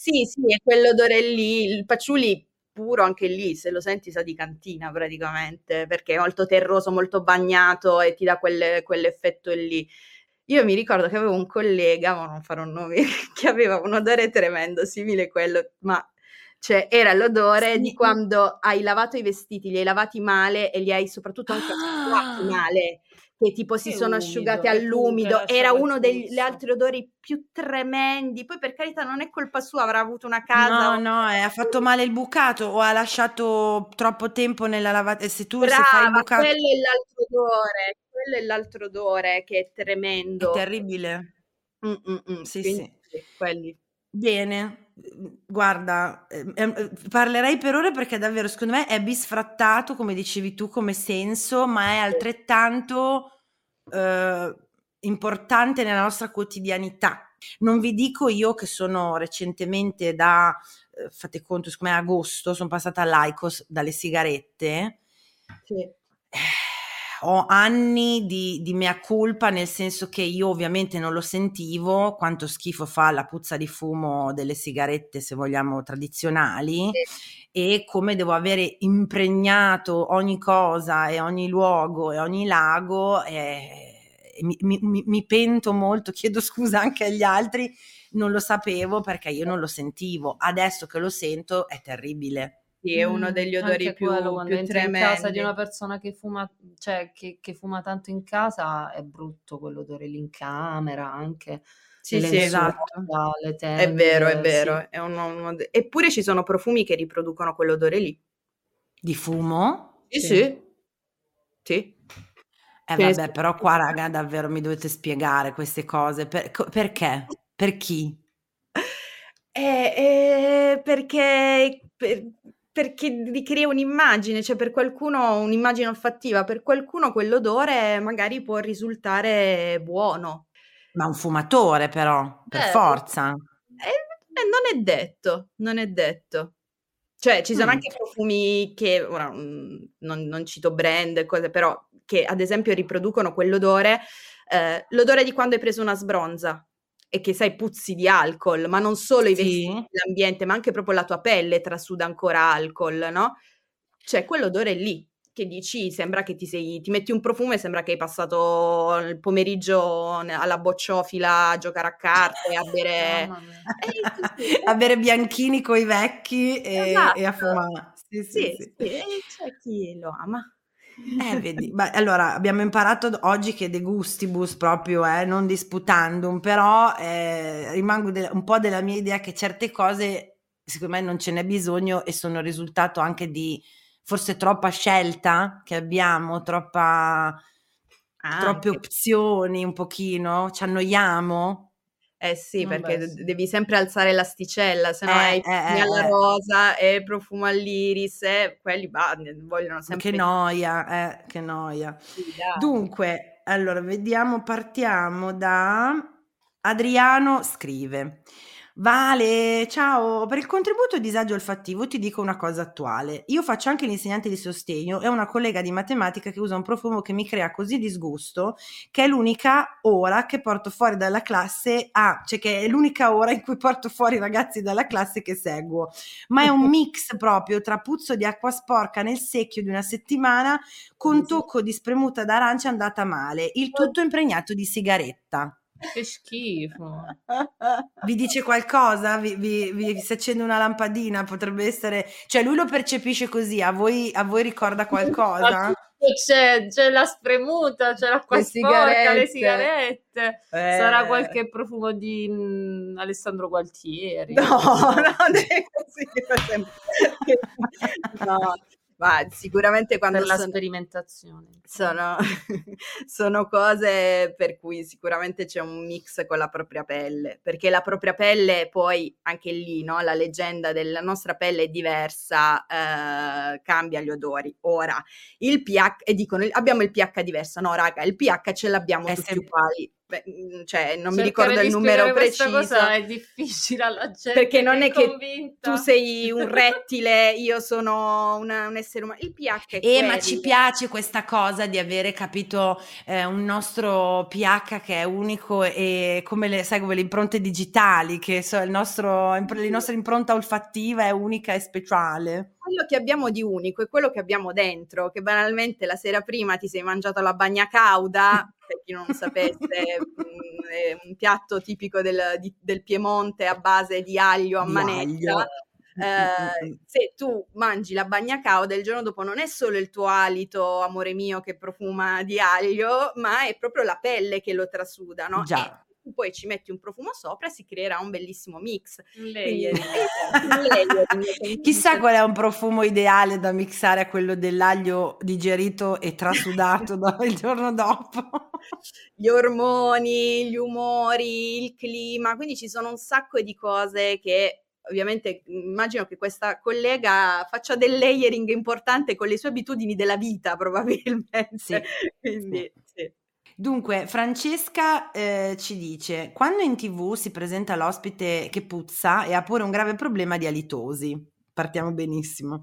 sì, sì, è quell'odore lì, il patchouli puro anche lì, se lo senti sa di cantina praticamente, perché è molto terroso, molto bagnato e ti dà quel- quell'effetto lì. Io mi ricordo che avevo un collega, ma non farò nomi, che aveva un odore tremendo, simile a quello, ma cioè era l'odore Sì. di quando hai lavato i vestiti, li hai lavati male e li hai soprattutto anche asciugati Ah! male, che tipo si sono umido, asciugati all'umido, era uno degli altri odori più tremendi. Poi per carità non è colpa sua, avrà avuto una casa. No, no, eh, ha fatto male il bucato o ha lasciato troppo tempo nella lavatrice. Se tu se Brava, fai il bucato quello è l'altro odore, quello è l'altro odore che è è tremendo. terribile. Mm, mm, mm, Sì, quindi sì, quelli. Bene, guarda, ehm, ehm, parlerei per ore perché davvero secondo me è bisfrattato, come dicevi tu, come senso, ma è altrettanto eh, importante nella nostra quotidianità. Non vi dico io che sono recentemente da, eh, fate conto, siccome è agosto, sono passata all'Aicos dalle sigarette. Sì. Eh, ho anni di, di mea culpa, nel senso che io ovviamente non lo sentivo, quanto schifo fa la puzza di fumo delle sigarette, se vogliamo, tradizionali, e come devo avere impregnato ogni cosa e ogni luogo e ogni lago. E, e mi- mi- mi pento molto, chiedo scusa anche agli altri, non lo sapevo perché io non lo sentivo. Adesso che lo sento è terribile. Sì, è uno Mm, degli anche odori più, quello, quando più entri in casa di tremendi. una persona che fuma, cioè che, che fuma tanto in casa, è brutto quell'odore lì in camera, anche Sì, sì, esatto. le È vero, è tende, sì. vero. È uno- uno de- Eppure ci sono profumi che riproducono quell'odore lì. Di fumo? Sì, Sì. sì. Sì. Eh vabbè, però qua raga davvero mi dovete spiegare queste cose. Per- co- perché? Per chi? Eh, eh, perché, per- perché ricrea un'immagine, cioè per qualcuno un'immagine olfattiva, per qualcuno quell'odore magari può risultare buono. Ma un fumatore però, per Eh, forza. eh, eh, non è detto, non è detto. Cioè, ci sono Mm. anche profumi che, ora mm, non, non cito brand e cose, però che ad esempio riproducono quell'odore, eh, l'odore di quando hai preso una sbronza e che sai puzzi di alcol, ma non solo i Sì. vestiti, l'ambiente, ma anche proprio la tua pelle trasuda ancora alcol, no? C'è quell'odore lì che dici, sembra che ti sei, ti metti un profumo e sembra che hai passato il pomeriggio alla bocciofila a giocare a carte, a bere... Eh. A bere bianchini coi vecchi e, e a Esatto. fumare. Sì, sì, Sì, sì. sì, e c'è chi lo ama. Eh, vedi, ma allora abbiamo imparato oggi che de gustibus proprio, eh, non disputandum, però eh, rimango de- un po' della mia idea che certe cose secondo me non ce n'è bisogno e sono il risultato anche di forse troppa scelta che abbiamo, troppa, troppe Anche. opzioni un pochino, ci annoiamo. Eh sì, Vabbè, perché sì. devi sempre alzare l'asticella, se no Eh, hai eh, eh, alla eh. rosa e profumo all'iris e quelli bah, vogliono sempre Che noia, eh, che noia. Sì. Dunque, allora vediamo, partiamo da Adriano scrive. Vale, ciao, per il contributo a disagio olfattivo ti dico una cosa attuale. Io faccio anche l'insegnante di sostegno e ho una collega di matematica che usa un profumo che mi crea così disgusto che è l'unica ora che porto fuori dalla classe, ah, cioè che è l'unica ora in cui porto fuori i ragazzi dalla classe che seguo. Ma è un mix proprio tra puzzo di acqua sporca nel secchio di una settimana con tocco di spremuta d'arancia andata male, il tutto impregnato di sigaretta. Che schifo. Vi dice qualcosa? Vi, vi- vi- si accende una lampadina? Potrebbe essere... Cioè lui lo percepisce così, a voi, a voi ricorda qualcosa? C'è, c'è la spremuta, c'è l'acqua Le sporca, le sigarette. Eh. Sarà qualche profumo di mm, Alessandro Gualtieri. No, no, sempre- no. Ma sicuramente quando per la sono, sperimentazione. sono, sono cose per cui sicuramente c'è un mix con la propria pelle, perché la propria pelle poi anche lì, no? La leggenda della nostra pelle è diversa, eh, cambia gli odori. Ora, il pH, e dicono abbiamo il pH diverso, no raga, il pH ce l'abbiamo È tutti sempre- uguali. Beh, mm, cioè, non mi Cercare ricordo di il numero preciso. cosa è difficile alla gente Perché non è che convinta. tu sei un rettile, io sono una- un essere umano. Il pH è Eh, ma ci piace questa cosa di avere capito eh, un nostro pH che è unico e come le, sai, come le impronte digitali, che so, il nostro, la nostra impronta olfattiva è unica e speciale. Quello che abbiamo di unico è quello che abbiamo dentro, che banalmente la sera prima ti sei mangiato la bagna cauda, per chi non sapesse, mh, è un piatto tipico del, di- del Piemonte a base di aglio a Di manetta. aglio. Eh, se tu mangi la bagna cauda il giorno dopo non è solo il tuo alito, amore mio, che profuma di aglio, ma è proprio la pelle che lo trasuda, no? Già. E poi ci metti un profumo sopra e si creerà un bellissimo mix. Quindi- layering. Chissà qual è un profumo ideale da mixare a quello dell'aglio digerito e trasudato il giorno dopo. gli ormoni, gli umori, il clima, quindi ci sono un sacco di cose che ovviamente immagino che questa collega faccia del layering importante con le sue abitudini della vita probabilmente. Sì, Quindi, sì. Dunque, Francesca eh, ci dice: Quando in tv si presenta l'ospite che puzza e ha pure un grave problema di alitosi. Partiamo benissimo.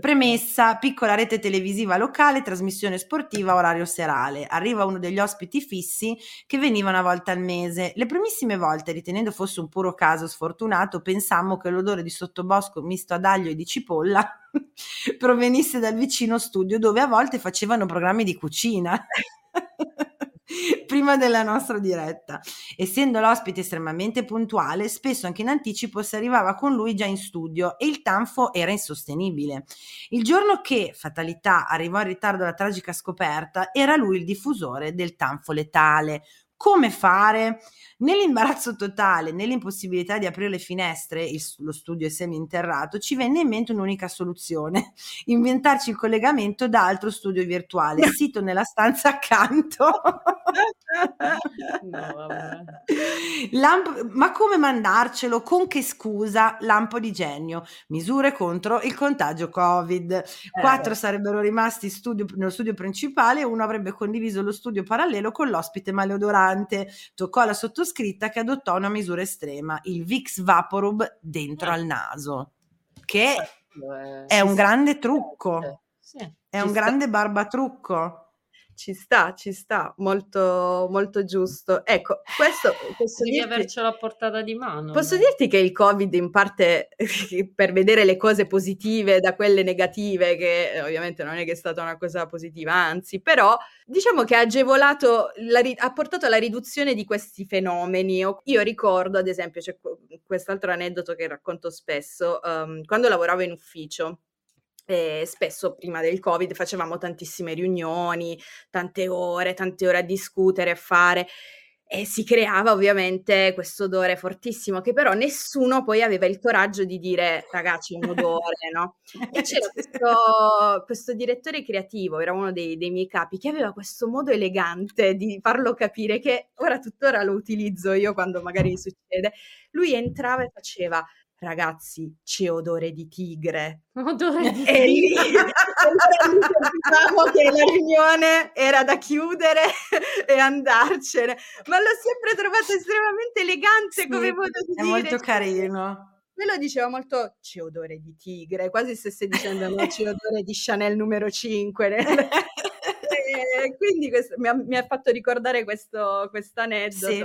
Premessa: piccola rete televisiva locale, trasmissione sportiva, orario serale. Arriva uno degli ospiti fissi che veniva una volta al mese. Le primissime volte, ritenendo fosse un puro caso sfortunato, pensammo che l'odore di sottobosco misto ad aglio e di cipolla provenisse dal vicino studio dove a volte facevano programmi di cucina. Prima della nostra diretta, essendo l'ospite estremamente puntuale, spesso anche in anticipo si arrivava con lui già in studio e il tanfo era insostenibile. Il giorno che, fatalità, arrivò in ritardo alla tragica scoperta, era lui il diffusore del tanfo letale. Come fare? Nell'imbarazzo totale, nell'impossibilità di aprire le finestre, il- lo studio è seminterrato, ci venne in mente un'unica soluzione, inventarci il collegamento da altro studio virtuale, sito nella stanza accanto. No. Lampo- ma come mandarcelo? Con che scusa? Lampo di genio. Misure contro il contagio Covid. Quattro sarebbero rimasti studio- nello studio principale uno avrebbe condiviso lo studio parallelo con l'ospite maleodorante. Toccò alla sottoscritta che adottò una misura estrema, il Vicks Vaporub dentro al naso, che è un grande trucco, è un grande barbatrucco. Ci sta, ci sta, molto, molto giusto. Ecco, questo posso Devi dirti, avercelo a portata di mano. posso dirti che il Covid in parte per vedere le cose positive da quelle negative, che eh, ovviamente non è che è stata una cosa positiva, anzi, però diciamo che ha agevolato, la ha portato alla riduzione di questi fenomeni. Io ricordo, ad esempio, c'è qu- quest'altro aneddoto che racconto spesso, ehm, quando lavoravo in ufficio. Eh, spesso prima del Covid facevamo tantissime riunioni, tante ore, tante ore a discutere, a fare e si creava ovviamente questo odore fortissimo che però nessuno poi aveva il coraggio di dire ragazzi un odore, no? E c'era questo, questo direttore creativo, era uno dei, dei miei capi, che aveva questo modo elegante di farlo capire che ora tuttora lo utilizzo io quando magari succede. Lui entrava e faceva ragazzi c'è odore di tigre Odore di e lì, lì capivamo che la riunione era da chiudere e andarcene, ma l'ho sempre trovato estremamente elegante Sì, come modo di è dire. molto cioè, carino. Me lo diceva molto, c'è odore di tigre, quasi se stai dicendo no, c'è odore di Chanel numero 5. E quindi questo, mi, ha, mi ha fatto ricordare questo aneddoto. Sì.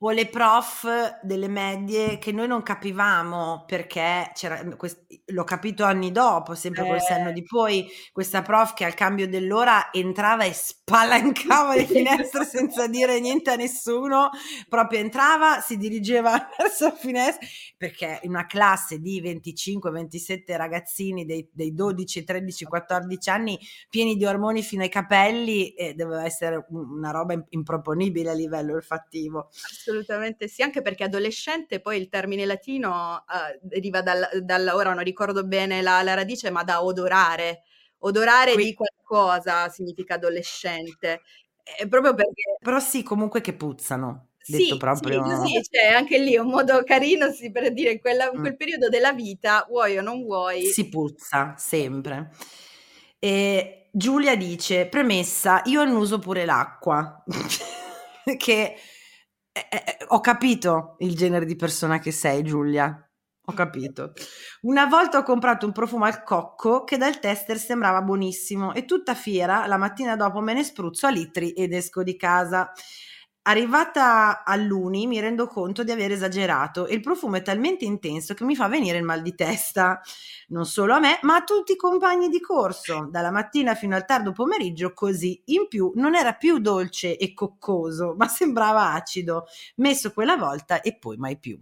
O le prof delle medie che noi non capivamo perché c'era, quest- l'ho capito anni dopo, sempre col Eh. senno di poi, questa prof che al cambio dell'ora entrava e spalancava le finestre senza dire niente a nessuno, proprio entrava, si dirigeva verso la finestra, perché in una classe di 25-27 ragazzini dei, dei 12, 13, 14 anni pieni di ormoni fino ai capelli, eh, doveva essere un- una roba im- improponibile a livello olfattivo. Assolutamente sì, anche perché adolescente poi il termine latino uh, deriva dal, dal, ora non ricordo bene la, la radice, ma da odorare. Odorare Qui... di qualcosa significa adolescente. È proprio perché... Però sì, comunque che puzzano. Sì, proprio... sì, sì, cioè anche lì un modo carino sì, per dire in, in quel periodo della vita, vuoi o non vuoi. Si puzza, sempre. E Giulia dice, premessa, io annuso pure l'acqua, che eh, eh, ho capito il genere di persona che sei Giulia, ho capito. Una volta ho comprato un profumo al cocco che dal tester sembrava buonissimo e tutta fiera la mattina dopo me ne spruzzo a litri ed esco di casa. Arrivata all'uni mi rendo conto di aver esagerato e il profumo è talmente intenso che mi fa venire il mal di testa, non solo a me, ma a tutti i compagni di corso, dalla mattina fino al tardo pomeriggio così. In più non era più dolce e coccoso, ma sembrava acido, messo quella volta e poi mai più.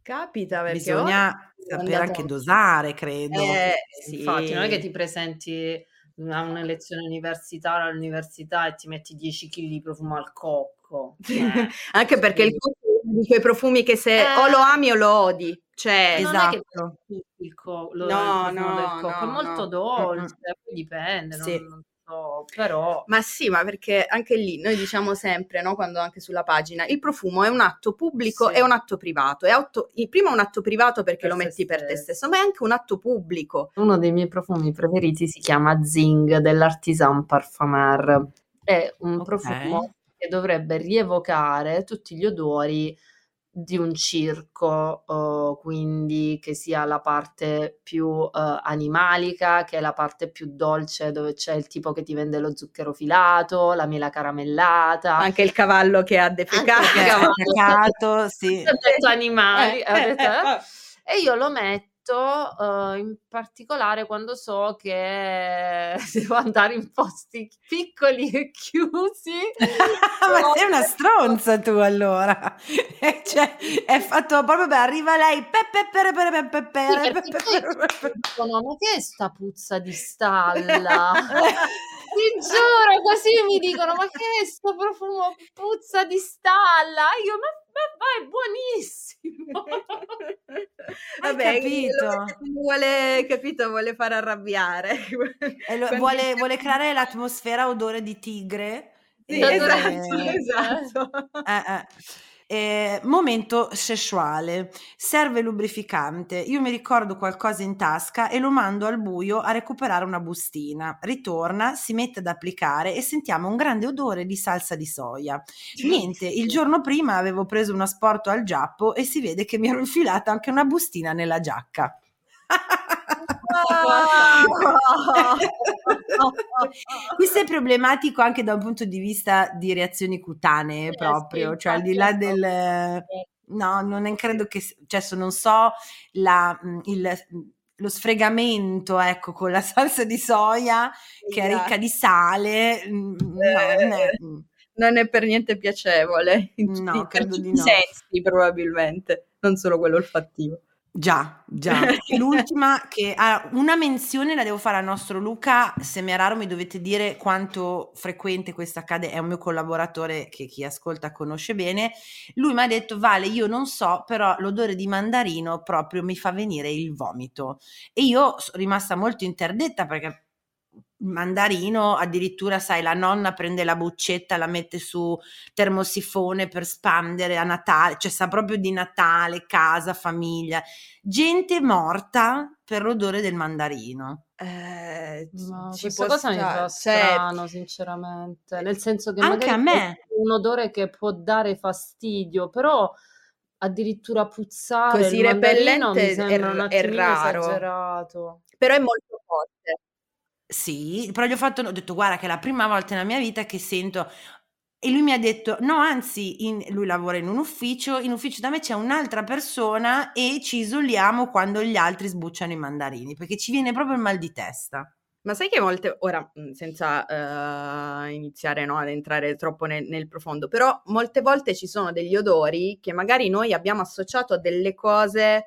Capita perché bisogna sapere anche dosare, credo. Eh, sì. Infatti, non è che ti presenti a una lezione universitaria all'università e ti metti 10 kg di profumo al cocco. Eh, Anche perché il cocco è uno di quei profumi che se eh. o lo ami o lo odi. Cioè, esatto. il co- lo, no, il no, del cocco no, è molto no. dolce, poi dipende, sì. non, so, però... Ma sì, ma perché anche lì noi diciamo sempre, no, quando anche sulla pagina, il profumo è un atto pubblico sì. e un atto privato. È auto, il primo è un atto privato perché per lo metti per te stesso, ma è anche un atto pubblico. Uno dei miei profumi preferiti si chiama Zing dell'Artisan Parfumer. È un okay. profumo che dovrebbe rievocare tutti gli odori di un circo, uh, quindi che sia la parte più uh, animalica, che è la parte più dolce dove c'è il tipo che ti vende lo zucchero filato, la mela caramellata. Anche il cavallo che ha defecato. Anche il cavallo sì. Ho detto animali. Eh, eh, eh, e io lo metto uh, in particolare quando so che devo andare in posti piccoli e chiusi. Ma sei una stronza tu allora. cioè, è fatto proprio beh, arriva lei. Dicono, ma che è sta puzza di stalla? Ti giuro, così mi dicono: Ma che è sto profumo puzza di stalla? Io, ma, ma, è buonissimo. Vabbè, capito. Vuole, capito, vuole far arrabbiare. Lo, vuole, vuole, creare l'atmosfera odore di tigre. Sì, esatto, esatto. Eh, eh. Eh, momento sessuale, serve lubrificante. Io mi ricordo qualcosa in tasca e lo mando al buio a recuperare una bustina. Ritorna, si mette ad applicare e sentiamo un grande odore di salsa di soia. Niente, il giorno prima avevo preso un asporto al giappo e si vede che mi ero infilata anche una bustina nella giacca. Questo è problematico anche da un punto di vista di reazioni cutanee proprio, cioè al di là del... No, non credo che... Cioè, non so la, il, lo sfregamento, ecco, con la salsa di soia che è ricca di sale. No, non, è, non è per niente piacevole. No, credo di no. sensi probabilmente, non solo quello olfattivo. Già, già. L'ultima che ah, una menzione la devo fare al nostro Luca Semeraro, mi dovete dire quanto frequente questo accade, è un mio collaboratore che chi ascolta conosce bene. Lui mi ha detto "Vale, io non so, però l'odore di mandarino proprio mi fa venire il vomito". E io sono rimasta molto interdetta perché mandarino, addirittura sai, la nonna prende la buccetta, la mette su termosifone per spandere a Natale, cioè sa proprio di Natale, casa, famiglia. Gente morta per l'odore del mandarino. Eh, no, questa cosa sta... mi fa strano, sinceramente, nel senso che anche a me un odore che può dare fastidio, però addirittura puzzare così repellente è, è raro esagerato. però è molto forte sì, però gli ho fatto ho detto: "Guarda che è la prima volta nella mia vita che sento" e lui mi ha detto: "No, anzi, in" lui lavora in un ufficio, in ufficio da me c'è un'altra persona e ci isoliamo quando gli altri sbucciano i mandarini, perché ci viene proprio il mal di testa. Ma sai che molte ora, mhmm, senza, uhm, iniziare, no, ad entrare troppo nel nel profondo, però molte volte ci sono degli odori che magari noi abbiamo associato a delle cose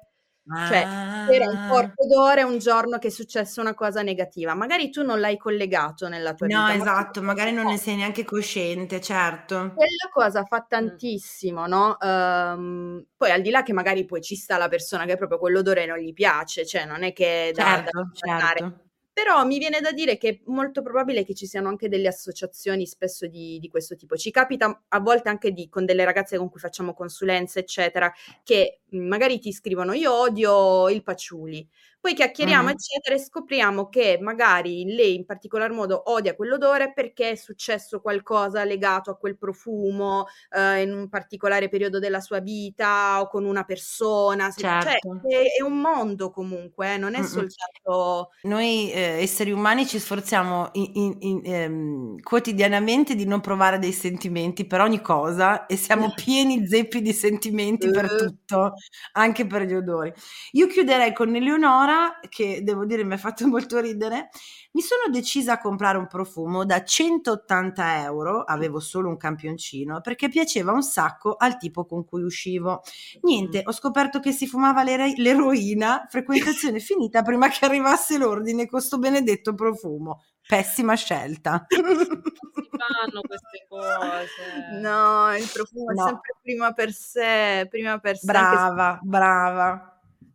Cioè, era un Ah. corpo d'ore un giorno che è successa una cosa negativa. Magari tu non l'hai collegato nella tua No, vita. esatto, magari non ne sei neanche cosciente, certo. Quella cosa fa tantissimo, no? Ehm, poi al di là che magari poi ci sta la persona che proprio quell'odore non gli piace, cioè non è che da, da Certo, certo. Però mi viene da dire che è molto probabile che ci siano anche delle associazioni spesso di, di questo tipo. Ci capita a volte anche di, con delle ragazze con cui facciamo consulenze, eccetera, che mh, magari ti scrivono io odio il patchouli. Poi chiacchieriamo, Mhm. eccetera, e scopriamo che magari lei in particolar modo odia quell'odore perché è successo qualcosa legato a quel profumo eh, in un particolare periodo della sua vita o con una persona. Se- Cioè, Certo. è, è un mondo comunque, eh, non è Mm-mm. soltanto... Noi eh, esseri umani ci sforziamo in- in- in- ehm, quotidianamente di non provare dei sentimenti per ogni cosa e siamo pieni zeppi di sentimenti per Eh. tutto, anche per gli odori. Io chiuderei con Eleonora, che devo dire mi ha fatto molto ridere. Mi sono decisa a comprare un profumo da 180 euro, avevo solo un campioncino, perché piaceva un sacco al tipo con cui uscivo. Niente, ho scoperto che si fumava l'ere- l'eroina, frequentazione finita prima che arrivasse l'ordine con sto benedetto profumo. Pessima scelta. Si fanno queste cose. No, il profumo No. è sempre prima per sé, prima per sé, Brava, brava.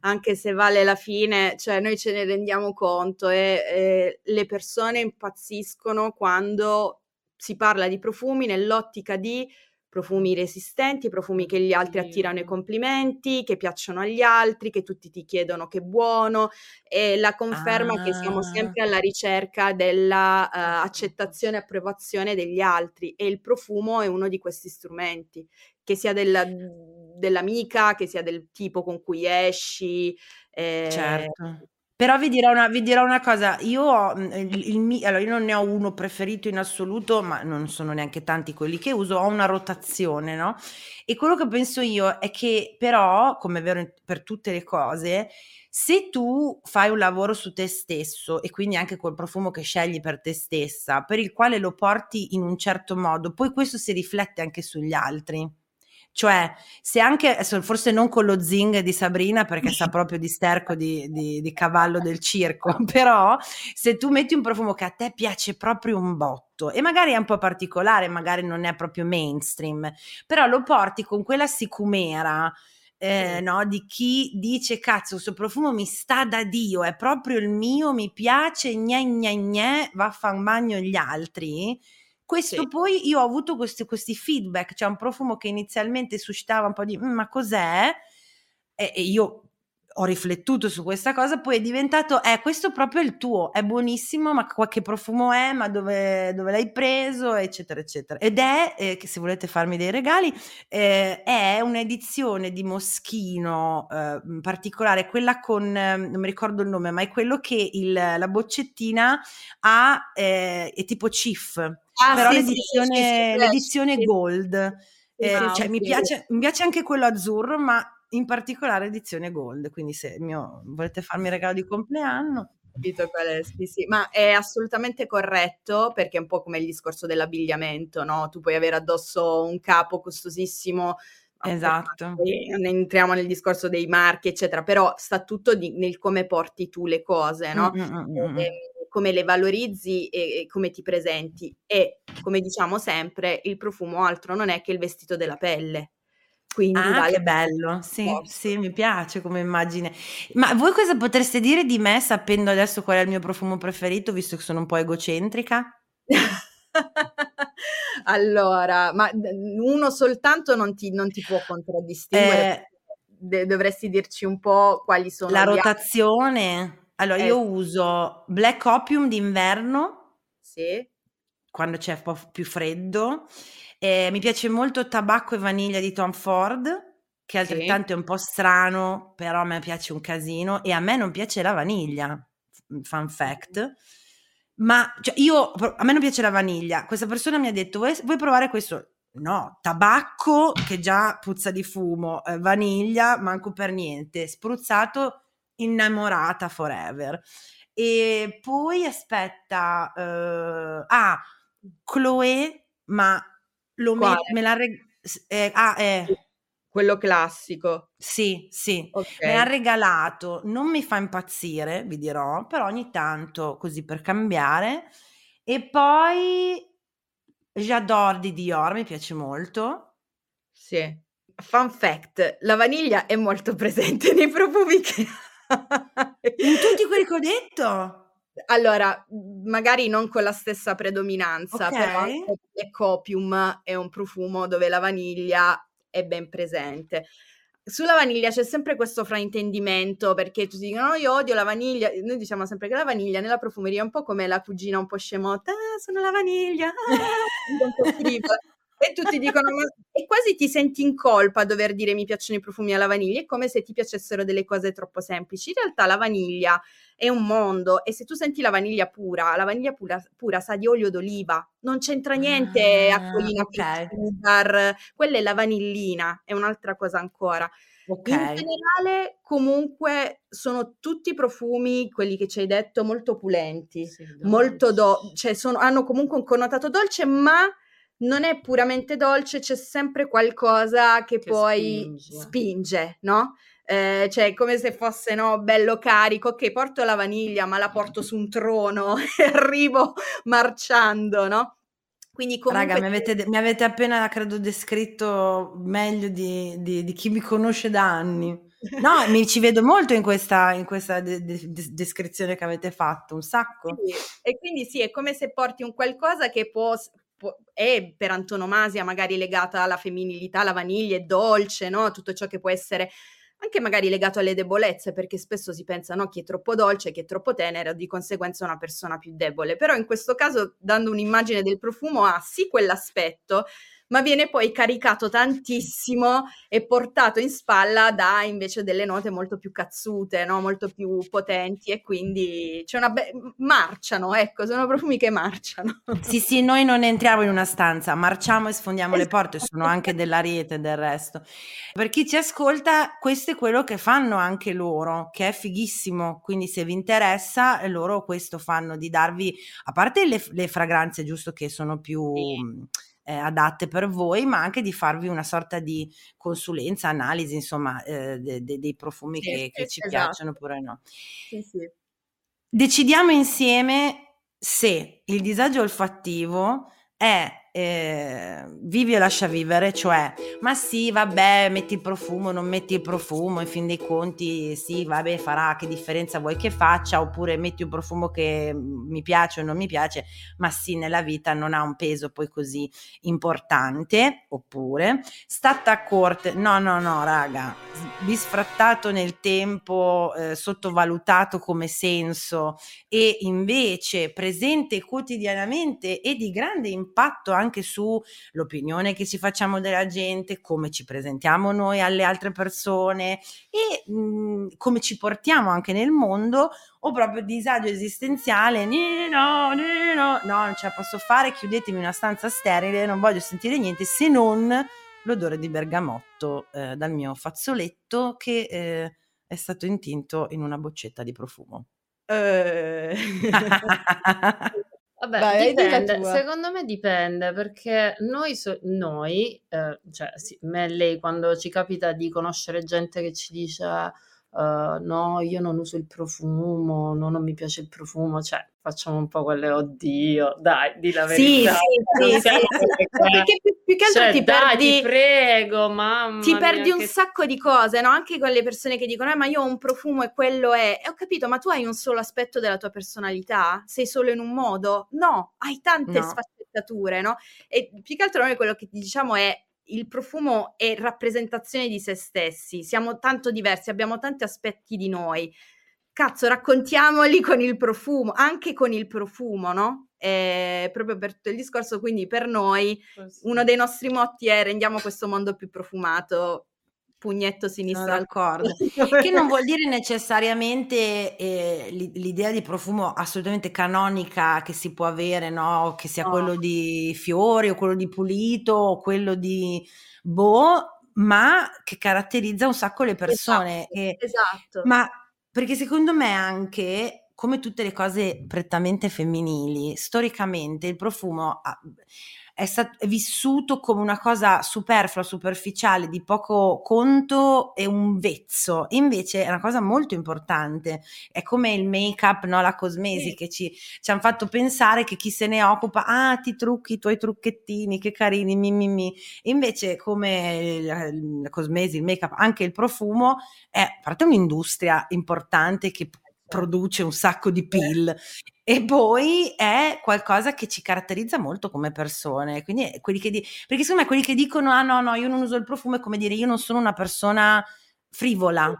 Anche se vale la fine, cioè noi ce ne rendiamo conto e, e le persone impazziscono quando si parla di profumi nell'ottica di profumi resistenti, profumi che gli altri attirano i complimenti, che piacciono agli altri, che tutti ti chiedono che buono e la conferma che siamo Ah. sempre alla ricerca della eh, accettazione e approvazione degli altri e il profumo è uno di questi strumenti, che sia della- dell'amica, che sia del tipo con cui esci. eh, Certo. Però vi dirò una, vi dirò una cosa, io ho mm, il, il mi- allora io non ne ho uno preferito in assoluto, ma non sono neanche tanti quelli che uso, ho una rotazione, no? E quello che penso io è che però, come è vero per tutte le cose, se tu fai un lavoro su te stesso e quindi anche col profumo che scegli per te stessa, per il quale lo porti in un certo modo, poi questo si riflette anche sugli altri. Cioè, se anche, forse non con lo zing di Sabrina perché sa proprio di sterco di, di- di cavallo del circo, però se tu metti un profumo che a te piace proprio un botto e magari è un po' particolare, magari non è proprio mainstream, però lo porti con quella sicumera, eh, no, di chi dice cazzo, questo profumo mi sta da Dio, è proprio il mio, mi piace, gne gne gne, vaffan bagno gli altri. Questo Sì. poi io ho avuto questi, questi feedback, cioè un profumo che inizialmente suscitava un po' di "Mm, ma cos'è? E, e io ho riflettuto su questa cosa, poi è diventato, eh, questo proprio è il tuo, è buonissimo, ma qualche profumo è, ma dove, dove l'hai preso, eccetera, eccetera. Ed è, eh, che se volete farmi dei regali, eh, è un'edizione di Moschino eh, particolare, quella con, eh, non mi ricordo il nome, ma è quello che il- la boccettina ha, eh, è tipo Cif, Ah, però sì, l'edizione, sì, sì, l'edizione gold. Eh, Ah, cioè, mi, piace, mi piace anche quello azzurro, ma in particolare edizione gold. Quindi, se mio, volete farmi regalo di compleanno, capito qual è, sì, sì, ma è assolutamente corretto perché è un po' come il discorso dell'abbigliamento, no? Tu puoi avere addosso un capo costosissimo, esatto. non entriamo nel discorso dei marchi, eccetera, però sta tutto di- nel come porti tu le cose, no? Mm, mm, mm. E- come le valorizzi e, e come ti presenti. E come diciamo sempre, il profumo altro non è che il vestito della pelle. Quindi Ah, vale che bello, sì, sì, mi piace come immagine. Ma voi cosa potreste dire di me sapendo adesso qual è il mio profumo preferito, visto che sono un po' egocentrica? allora, ma uno soltanto non ti, non ti può contraddistinguere. Eh, dovresti dirci un po' quali sono la gli altri. rotazione. Allora, Eh. io uso Black Opium d'inverno, Sì, quando c'è un po' più freddo. Eh, mi piace molto Tabacco e Vaniglia di Tom Ford, che Sì. altrettanto è un po' strano, però a me piace un casino. E a me non piace la vaniglia, f- fun fact. Ma cioè, io, a me non piace la vaniglia. Questa persona mi ha detto: Vuoi, vuoi provare questo? No, tabacco che già puzza di fumo, eh, vaniglia, manco per niente. Spruzzato, innamorata forever. E poi aspetta, eh, ah, Chloe, ma lo met- me la reg- eh, ah, eh, quello classico. Sì, sì. Okay. Me ha regalato, non mi fa impazzire, vi dirò, però ogni tanto così per cambiare. E poi J'adore di Dior, mi piace molto. Sì. Fun fact, la vaniglia è molto presente nei profumi che In tutti quelli che ho detto? Allora, magari non con la stessa predominanza, però Okay. anche Black Opium è un profumo dove la vaniglia è ben presente. Sulla vaniglia c'è sempre questo fraintendimento perché tutti dicono: "No, io odio la vaniglia". Noi diciamo sempre che la vaniglia nella profumeria è un po' come la cugina un po' scemotta: "Ah, sono la vaniglia, ah", un po' frivola. E tutti dicono: "Ma" e quasi ti senti in colpa a dover dire: "Mi piacciono i profumi alla vaniglia", è come se ti piacessero delle cose troppo semplici. In realtà la vaniglia è un mondo e se tu senti la vaniglia pura, la vaniglia pura pura sa di olio d'oliva, non c'entra niente Ah, acquolina okay. quella è la vanillina, è un'altra cosa ancora. In Okay. generale, comunque, sono tutti profumi, quelli che ci hai detto, molto opulenti, Sì, molto do dolci. cioè sono hanno comunque un connotato dolce, ma non è puramente dolce, c'è sempre qualcosa che Che poi spinge. spinge, no, ehm, cioè come se fosse, no, bello carico: "Okay, porto la vaniglia, ma la porto su un trono e arrivo marciando", no, quindi Raga, comunque mi avete mi avete appena credo descritto meglio di di di chi mi conosce da anni. No, mi ci vedo molto in questa in questa de de des descrizione che avete fatto, un sacco. Sì, e quindi sì, è come se porti un qualcosa che può è per antonomasia magari legata alla femminilità, la vaniglia è dolce, no, tutto ciò che può essere anche magari legato alle debolezze, perché spesso si pensa, no, chi è troppo dolce, chi è troppo tenero, di conseguenza una persona più debole. Però in questo caso, dando un'immagine del profumo, ha sì quell'aspetto, ma viene poi caricato tantissimo e portato in spalla da invece delle note molto più cazzute, no, molto più potenti e quindi c'è una be marciano, ecco, sono profumi che marciano. Sì, sì, noi non entriamo in una stanza, marciamo e sfondiamo le porte, sono Esatto. anche dell'Ariete del resto. Per chi ci ascolta, questo è quello che fanno anche loro, che è fighissimo, quindi se vi interessa, loro questo fanno di darvi a parte le le fragranze, giusto, che sono più, Sì. Ehm, adatte per voi, ma anche di farvi una sorta di consulenza, analisi, insomma, ehm, de de dei profumi Sì, che che ci esatto. piacciono oppure no. Sì, sì. Decidiamo insieme se il disagio olfattivo è, ehm, vivi o lascia vivere, cioè: "Ma sì, vabbè, metti il profumo, non metti il profumo, in fin dei conti sì, vabbè, farà che differenza vuoi che faccia", oppure metti un profumo che, mi piace o non mi piace, ma sì, nella vita non ha un peso poi così importante, oppure state a corte no, no, no raga, bisfrattato nel tempo, ehm, sottovalutato come senso e invece presente quotidianamente e di grande impatto anche sull'opinione che ci facciamo della gente, come ci presentiamo noi alle altre persone e, mhmm, come ci portiamo anche nel mondo, o proprio disagio esistenziale: "Ni no, no, no, non ce la posso fare, chiudetemi una stanza sterile, non voglio sentire niente se non l'odore di bergamotto, ehm, dal mio fazzoletto che, ehm, è stato intinto in una boccetta di profumo". Uhm. Vabbè, Vai, dipende. Secondo me dipende perché noi so noi, ehm, cioè sì, me e lei quando ci capita di conoscere gente che ci dice: uhm: "No, io non uso il profumo, no, non mi piace il profumo", cioè facciamo un po' quelle: "Oddio, dai, di la Sì, verità". sì, sì, sì, che perché più più che altro cioè ti dai, ti perdi prego, mamma ti perdi un che sacco di cose, no, anche con le persone che dicono: "Eh, ma io ho un profumo e quello è". E ho capito, ma tu hai un solo aspetto della tua personalità? Sei solo in un modo? No, hai tante No. sfaccettature, no, e più che altro noi quello che diciamo è: il profumo è rappresentazione di se stessi, siamo tanto diversi, abbiamo tanti aspetti di noi. Cazzo, raccontiamoli con il profumo, anche con il profumo, no, ehm, proprio per tutto il discorso, quindi per noi uno dei nostri motti è: rendiamo questo mondo più profumato, pugnetto sinistro al d'accordo. Che non vuol dire necessariamente, l'i l'idea di profumo assolutamente canonica che si può avere, no, che sia No. quello di fiori o quello di pulito o quello di boh, ma che caratterizza un sacco le persone Esatto, e esatto. ma perché secondo me anche, come tutte le cose prettamente femminili, storicamente il profumo ha è, stat- è vissuto come una cosa superflua, superficiale, di poco conto e un vezzo. Invece è una cosa molto importante. È come il make-up, no? la cosmesi, Sì. che ci, ci hanno fatto pensare che chi se ne occupa, ah, ti trucchi i tuoi trucchettini, che carini, mi, mi, mi. Invece, come la, la cosmesi, il make-up, anche il profumo, è a parte un'industria importante che produce un sacco di pill e poi è qualcosa che ci caratterizza molto come persone. Quindi quelli che di- perché secondo me quelli che dicono ah no, no, io non uso il profumo è come dire io non sono una persona frivola.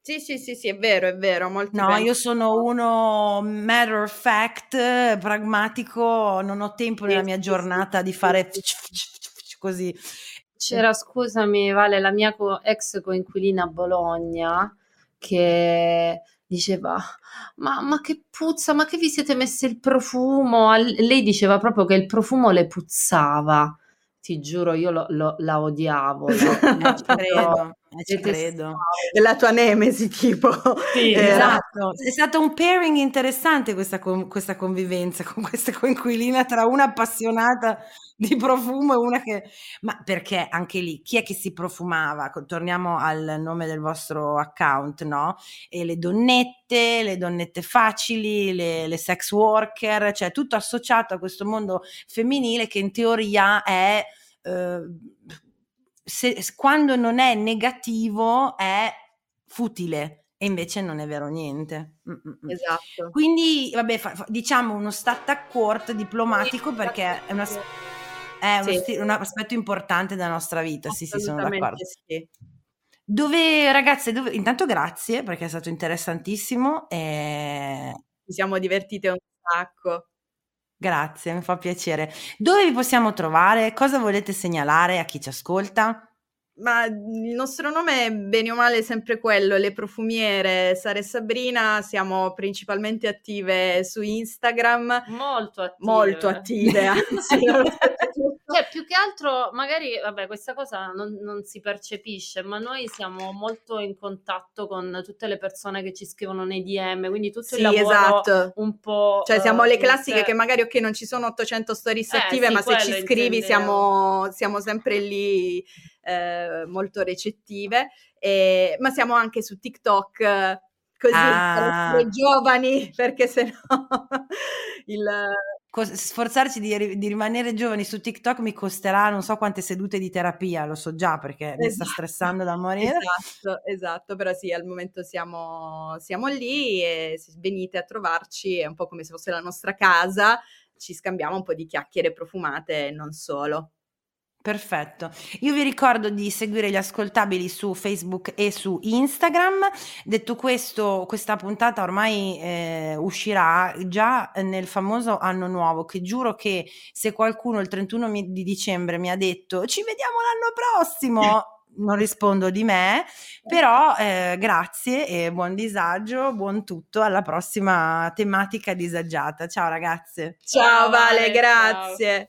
Sì, sì, sì, sì, è vero, è vero. Molti No, pensano- io sono uno matter of fact, eh, pragmatico, non ho tempo nella mia giornata di fare sì. così. C'era, scusami, Vale, la mia co- ex coinquilina a Bologna che diceva: ma, ma che puzza, ma che vi siete messi il profumo? Lei diceva proprio che il profumo le puzzava. Ti giuro, io lo- lo- la odiavo. la- la- Eh, ci credo, eh, ci credo. È la tua nemesi, tipo. Sì, Eh, Esatto, è stato un pairing interessante questa, con- questa convivenza con questa coinquilina tra una appassionata di profumo e una che... Ma perché anche lì, chi è che si profumava? Torniamo al nome del vostro account, no? E le donnette, le donnette facili, le, le sex worker, cioè tutto associato a questo mondo femminile che in teoria è... eh, se- quando non è negativo è futile e invece non è vero niente. Mm, mm, mm. Esatto. Quindi, vabbè, fa- fa- diciamo uno stat a court diplomatico perché è, una- è Sì. sti- un aspetto importante della nostra vita. Sì, sì, sono d'accordo. Sì. Dove, ragazze, dove- intanto grazie perché è stato interessantissimo. E... Ci siamo divertite un sacco. Grazie, mi fa piacere. Dove vi possiamo trovare? Cosa volete segnalare a chi ci ascolta? Ma il nostro nome è bene o male sempre quello, le profumiere Sara e Sabrina, siamo principalmente attive su Instagram, Molto attive. molto attive, anzi, Cioè, più che altro, magari, vabbè, questa cosa non, non si percepisce, ma noi siamo molto in contatto con tutte le persone che ci scrivono nei DM, quindi tutto sì, il lavoro esatto. un po'... Cioè siamo eh, le classiche inter- che magari, ok, non ci sono 800 stories Eh, attive, sì, ma se ci scrivi siamo, siamo sempre lì eh, molto recettive, E- ma siamo anche su TikTok, eh, così Ah. per giovani, perché se no il... Sforzarci di, di rimanere giovani su TikTok mi costerà non so quante sedute di terapia, lo so già perché mi sta Esatto. stressando da morire. Esatto, esatto, però sì, al momento siamo, siamo lì e se venite a trovarci è un po' come se fosse la nostra casa, ci scambiamo un po' di chiacchiere profumate e non solo. Perfetto. Io vi ricordo di seguire gli ascoltabili su Facebook e su Instagram. Detto questo, questa puntata ormai eh, uscirà già nel famoso anno nuovo, che giuro che se qualcuno il 31 mi- di dicembre mi ha detto ci vediamo l'anno prossimo, non rispondo di me, però eh, grazie e buon disagio, buon tutto, alla prossima tematica disagiata. Ciao ragazze. Ciao, Ciao, Vale, Vale, grazie.